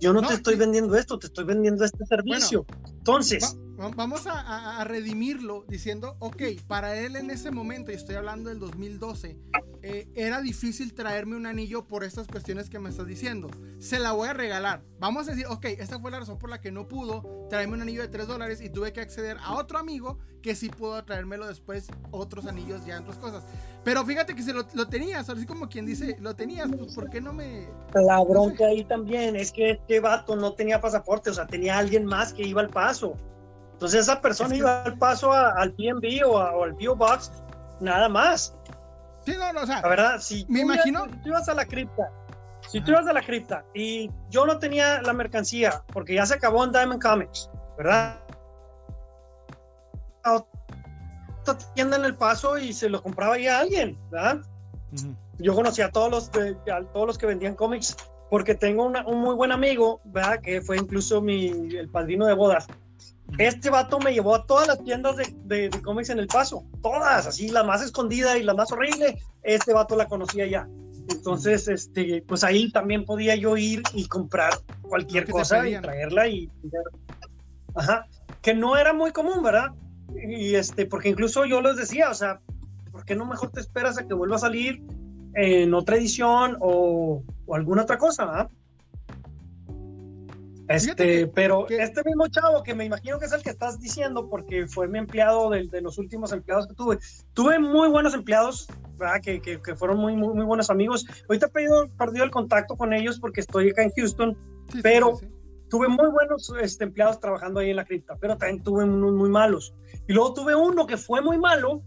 B: Yo no, te estoy vendiendo esto, te estoy vendiendo este servicio. Entonces,
A: vamos a, redimirlo diciendo, ok, para él en ese momento, y estoy hablando del 2012, eh, era difícil traerme un anillo por estas cuestiones que me estás diciendo. Se la voy a regalar. Vamos a decir, ok, esta fue la razón por la que no pudo traerme un anillo de 3 dólares y tuve que acceder a otro amigo que sí pudo traérmelo después, otros anillos ya otras cosas. Pero fíjate que si lo, tenías, así como quien dice, lo tenías, pues ¿por qué no me...
B: La bronca ahí también es que este vato no tenía pasaporte, o sea, tenía alguien más que iba al paso. Entonces esa persona iba al paso al PNB o, al PO Box, nada más.
A: Sí, no, no, o sea,
B: la verdad, si
A: me imagino.
B: si tú ibas a la cripta, si tú ibas a la cripta y yo no tenía la mercancía porque ya se acabó en Diamond Comics, ¿verdad? Otra tienda en el paso y se lo compraba ya a alguien, ¿verdad? Yo conocía a todos los, a todos los que vendían cómics porque tengo un muy buen amigo, ¿verdad? Que fue incluso mi, el padrino de bodas este vato me llevó a todas las tiendas de, de, cómics en El Paso, todas, así la más escondida y la más horrible, este vato la conocía ya. Entonces, este, pues ahí también podía yo ir y comprar cualquier cosa y traerla y ajá, que no era muy común, ¿verdad? Y este, porque incluso yo les decía, o sea, ¿por qué no mejor te esperas a que vuelva a salir en otra edición o, o alguna otra cosa, ¿verdad? Este, pero este mismo chavo, que me imagino que es el que estás diciendo, porque fue mi empleado de, de los últimos empleados que tuve. Tuve muy buenos empleados, ¿verdad? Que, que, que fueron muy, muy, muy, buenos amigos. Ahorita he perdido, perdido el contacto con ellos porque estoy acá en Houston, pero tuve muy buenos este, empleados trabajando ahí en la cripta, pero también tuve unos muy malos. Y luego tuve uno que fue muy malo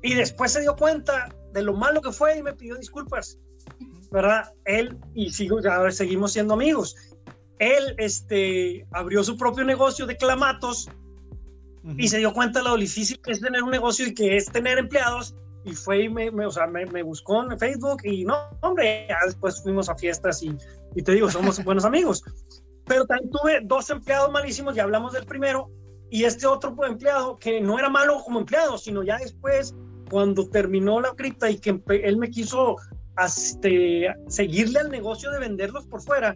B: y después se dio cuenta de lo malo que fue y me pidió disculpas. ¿verdad? Él y sigo, ya seguimos siendo amigos él este, abrió su propio negocio de clamatos y se dio cuenta de lo difícil que es tener un negocio y que es tener empleados y fue y me, o sea, me, buscó en Facebook y no, hombre, ya después fuimos a fiestas y, y te digo, somos buenos amigos. Pero también tuve dos empleados malísimos, ya hablamos del primero, y este otro empleado que no era malo como empleado, sino ya después, cuando terminó la cripta y que él me quiso este, seguirle al negocio de venderlos por fuera,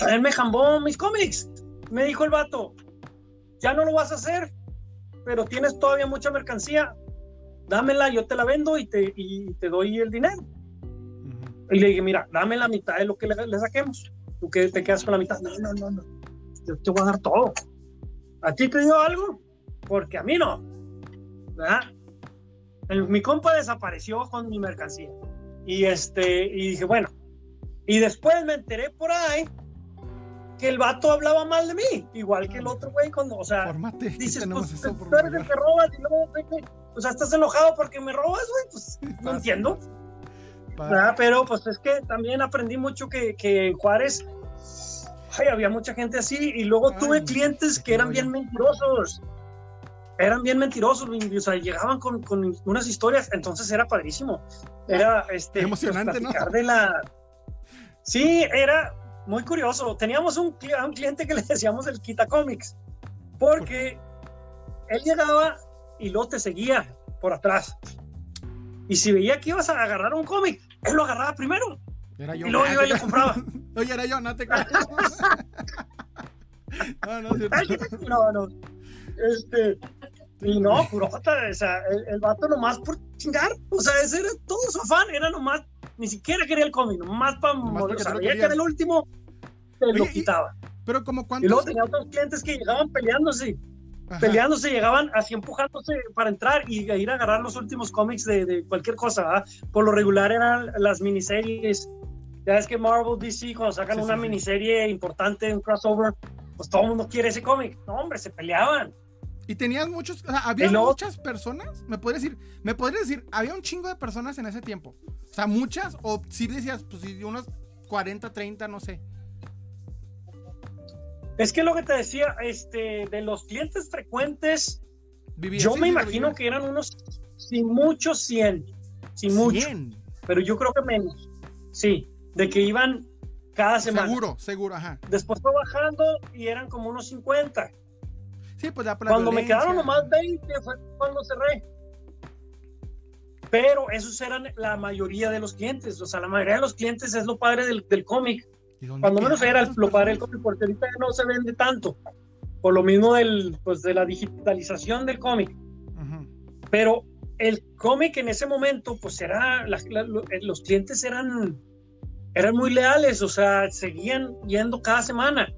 B: él me jambó mis cómics. Me dijo el vato, ya no lo vas a hacer, pero tienes todavía mucha mercancía. Dámela, yo te la vendo y te, y te doy el dinero. Y le dije, mira, dame la mitad de lo que le, saquemos. Tú que te quedas con la mitad. No, no, no, no. Yo te voy a dar todo. ¿A ti te dio algo? Porque a mí no. ¿Verdad? mi compa desapareció con mi mercancía. Y este, y dije, bueno. Y después me enteré por ahí que el vato hablaba mal de mí, igual que el otro güey cuando, o sea, dices, pues, tú eres el que robas y luego, o sea, estás enojado porque me robas, güey, pues no entiendo. Pero pues es que también aprendí mucho que, que en Juárez ay, había mucha gente así y luego tuve clientes que eran bien mentirosos. Eran bien mentirosos, o sea, llegaban con, con unas historias, entonces era padrísimo. Era este,
A: pues, emocionante, ¿no?
B: De la... Sí, era, muy curioso. Teníamos un, un cliente que [LAUGHS] le decíamos el Quita Comics, porque él llegaba y luego te seguía por atrás. Y si veía que ibas a agarrar un cómic, él lo agarraba primero. Era yo. Y luego iba y lo compraba. [LAUGHS]
A: Oye, era yo, no te [LAUGHS]
B: No, no, no, no. Este, y no, purota, o sea, el, el, vato nomás por chingar, o sea, ese era todo su afán, era nomás ni siquiera quería el cómic, más para morir. Sabía que era el último, se lo quitaba.
A: Pero como cuántos...
B: Y luego tenía otros clientes que llegaban peleándose. Peleándose, llegaban así empujándose para entrar y ir a agarrar los últimos cómics de, de cualquier cosa. Por lo regular eran las miniseries. Ya es que Marvel, DC, cuando sacan una miniserie importante, un crossover, pues todo el mundo quiere ese cómic. No, hombre, se peleaban.
A: Y tenías muchos, o sea, había muchas personas, me podrías decir, me podrías decir, había un chingo de personas en ese tiempo. O sea, muchas, o si decías, pues unos 40, 30, no sé.
B: Es que lo que te decía, este, de los clientes frecuentes, yo me imagino que eran unos, sin muchos, 100, sin mucho. Pero yo creo que menos. Sí, de que iban cada semana.
A: Seguro, seguro, ajá.
B: Después fue bajando y eran como unos 50.
A: Sí, pues ya
B: Cuando me quedaron nomás 20 fue cuando cerré. Pero esos eran la mayoría de los clientes. O sea, la mayoría de los clientes es lo padre del, del cómic. Cuando menos era lo padre del cómic, porque ahorita no se vende tanto. Por lo mismo del, pues, de la digitalización del cómic. Pero el cómic en ese momento, pues era, los clientes eran, eran muy leales, o sea, seguían yendo cada semana.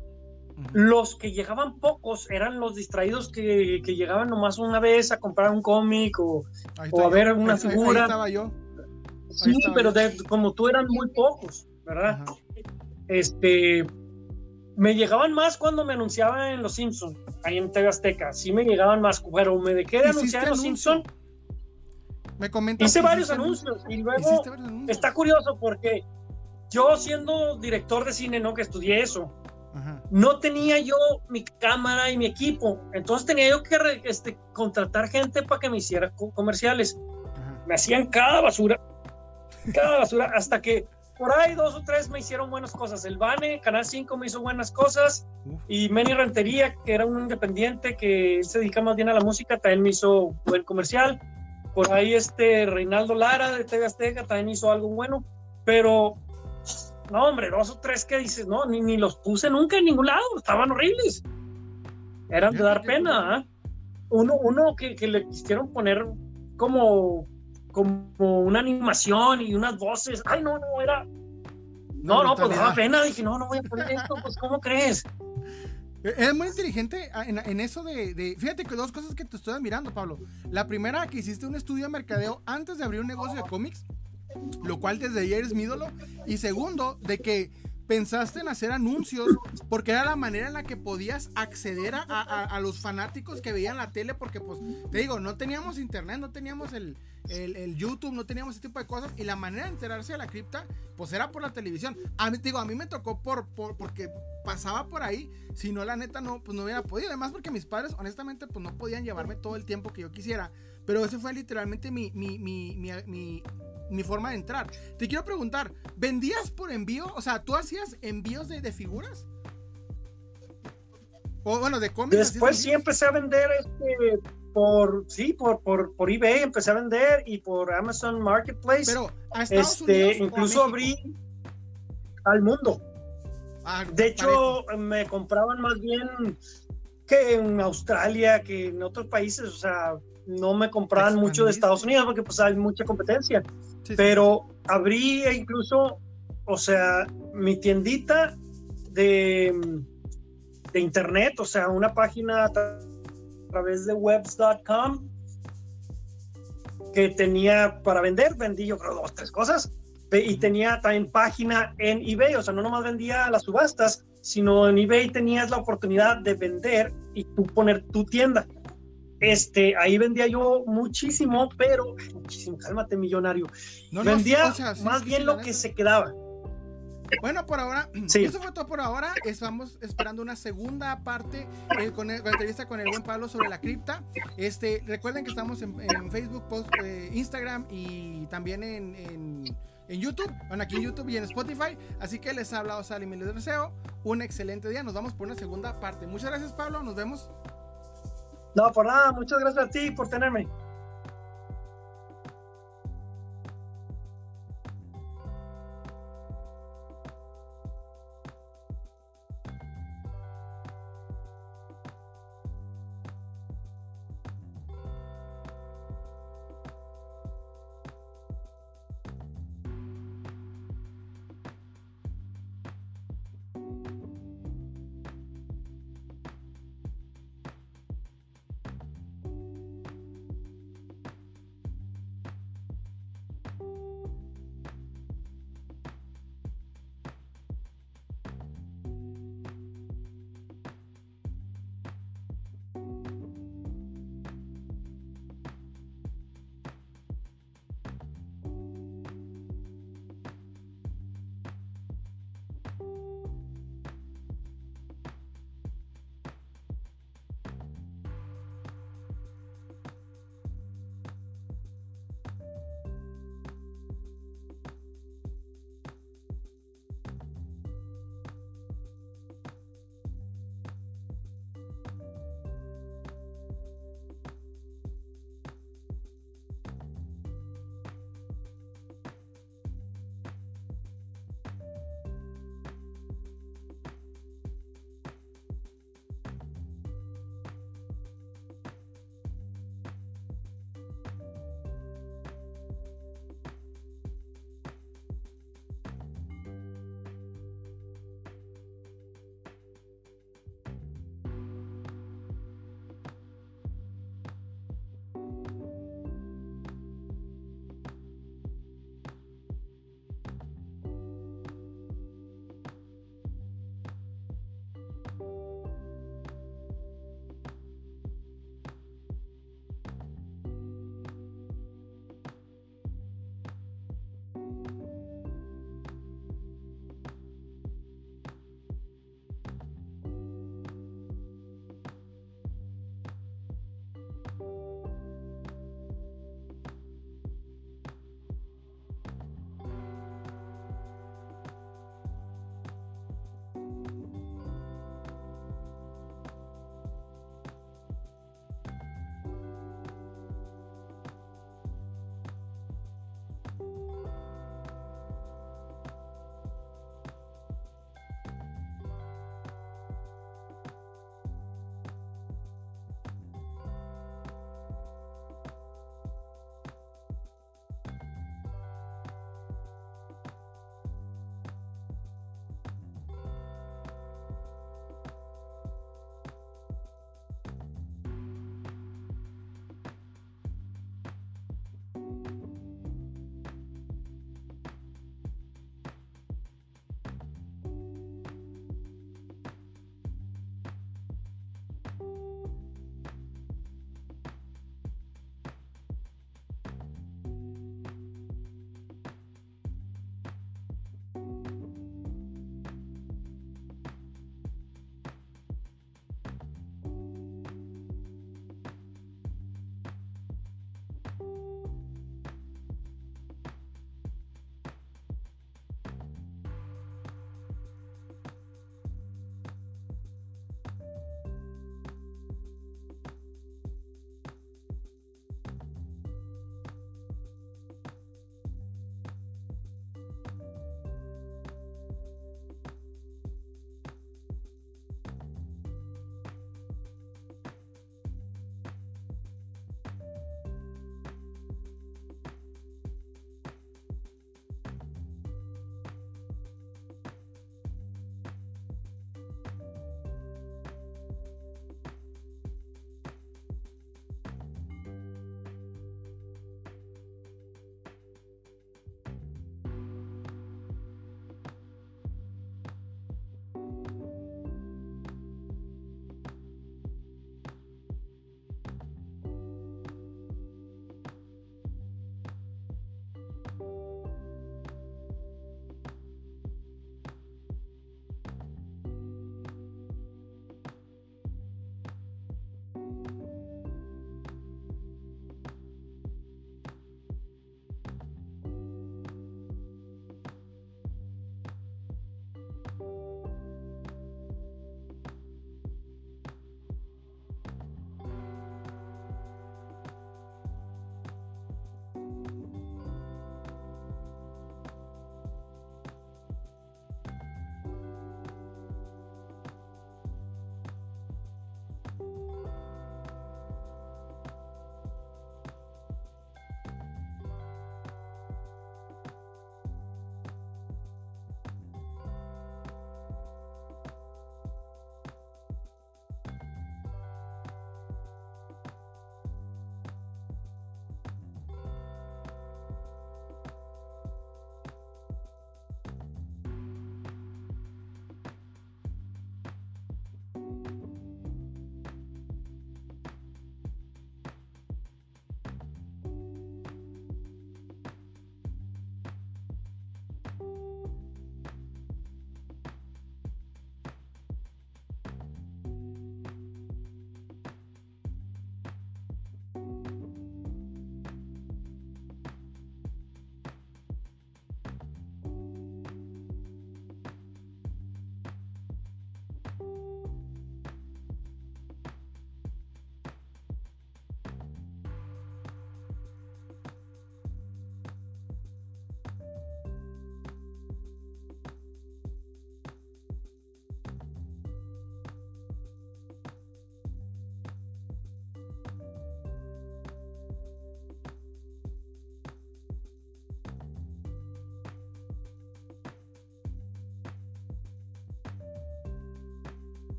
B: Los que llegaban pocos eran los distraídos que, que llegaban nomás una vez a comprar un cómic o, o a ver una figura. Ahí
A: estaba yo.
B: sí, pero como tú eran muy pocos, ¿verdad? Este, me llegaban más cuando me anunciaban en Los Simpsons, ahí en TV Azteca. Sí me llegaban más, pero me dejé de anunciar en Los Simpsons.
A: Me
B: Hice varios anuncios y luego está curioso porque yo siendo director de cine, ¿no? Que estudié eso no tenía yo mi cámara y mi equipo, entonces tenía yo que este, contratar gente para que me hiciera comerciales. Me hacían cada basura, cada basura, hasta que por ahí dos o tres me hicieron buenas cosas. El Bane, Canal 5 me hizo buenas cosas. Y Manny Rentería, que era un independiente que se dedica más bien a la música, también me hizo buen comercial. Por ahí este Reinaldo Lara de TV Azteca también hizo algo bueno. Pero, no, hombre, dos o tres que dices, no, ni, ni los puse nunca en ningún lado. Estaban horribles. Eran de dar pena. ¿ah? Uno, uno que, que le quisieron poner como como una animación y unas voces. Ay, no, no, era. No, no, pues daba pena. Dije, no, no voy a poner esto, pues, ¿cómo crees?
A: Eres muy inteligente en, eso de, Fíjate que dos cosas que te estoy admirando, Pablo. La primera, que hiciste un estudio de mercadeo antes de abrir un negocio de cómics, lo cual desde ayer es mi ídolo. Y segundo, de que pensaste en hacer anuncios porque era la manera en la que podías acceder a, a, los fanáticos que veían la tele porque pues te digo, no teníamos internet, no teníamos el, el, YouTube, no teníamos ese tipo de cosas y la manera de enterarse de la cripta pues era por la televisión. A mí, digo, a mí me tocó por, por, porque pasaba por ahí, si no la neta no, pues no hubiera podido. Además porque mis padres honestamente pues no podían llevarme todo el tiempo que yo quisiera. Pero ese fue literalmente mi, mi, mi, mi mi forma de entrar. Te quiero preguntar, ¿vendías por envío? O sea, ¿tú hacías envíos de, de figuras? O bueno, de cómics.
B: Después sí empecé a vender este, por, sí, por, por, por, eBay empecé a vender y por Amazon Marketplace. Pero este, incluso abrí al mundo. Ah, de hecho, me compraban más bien que en Australia, que en otros países, o sea, no me compraban mucho de Estados Unidos porque pues hay mucha competencia. Pero abrí incluso, o sea, mi tiendita de, de internet, o sea, una página a través de webs.com que tenía para vender, vendí yo creo dos, tres cosas, y tenía también página en eBay, o sea, no nomás vendía las subastas, sino en eBay tenías la oportunidad de vender y tú poner tu tienda. Este, ahí vendía yo muchísimo, pero muchísimo, cálmate, millonario. No, vendía más bien lo que se quedaba.
A: Bueno, por ahora, [CLEARS THROAT] eso fue todo por ahora. Estamos esperando una segunda parte eh, con, la entrevista con el buen Pablo sobre la cripta. Este, recuerden que estamos en, Facebook, eh, Instagram y también en, YouTube. Bueno, aquí en YouTube y en Spotify. Así que les ha hablado Salim y les deseo un excelente día. Nos vamos por una segunda parte. Muchas gracias, Pablo. Nos vemos.
B: No, por nada, muchas gracias a ti por tenerme.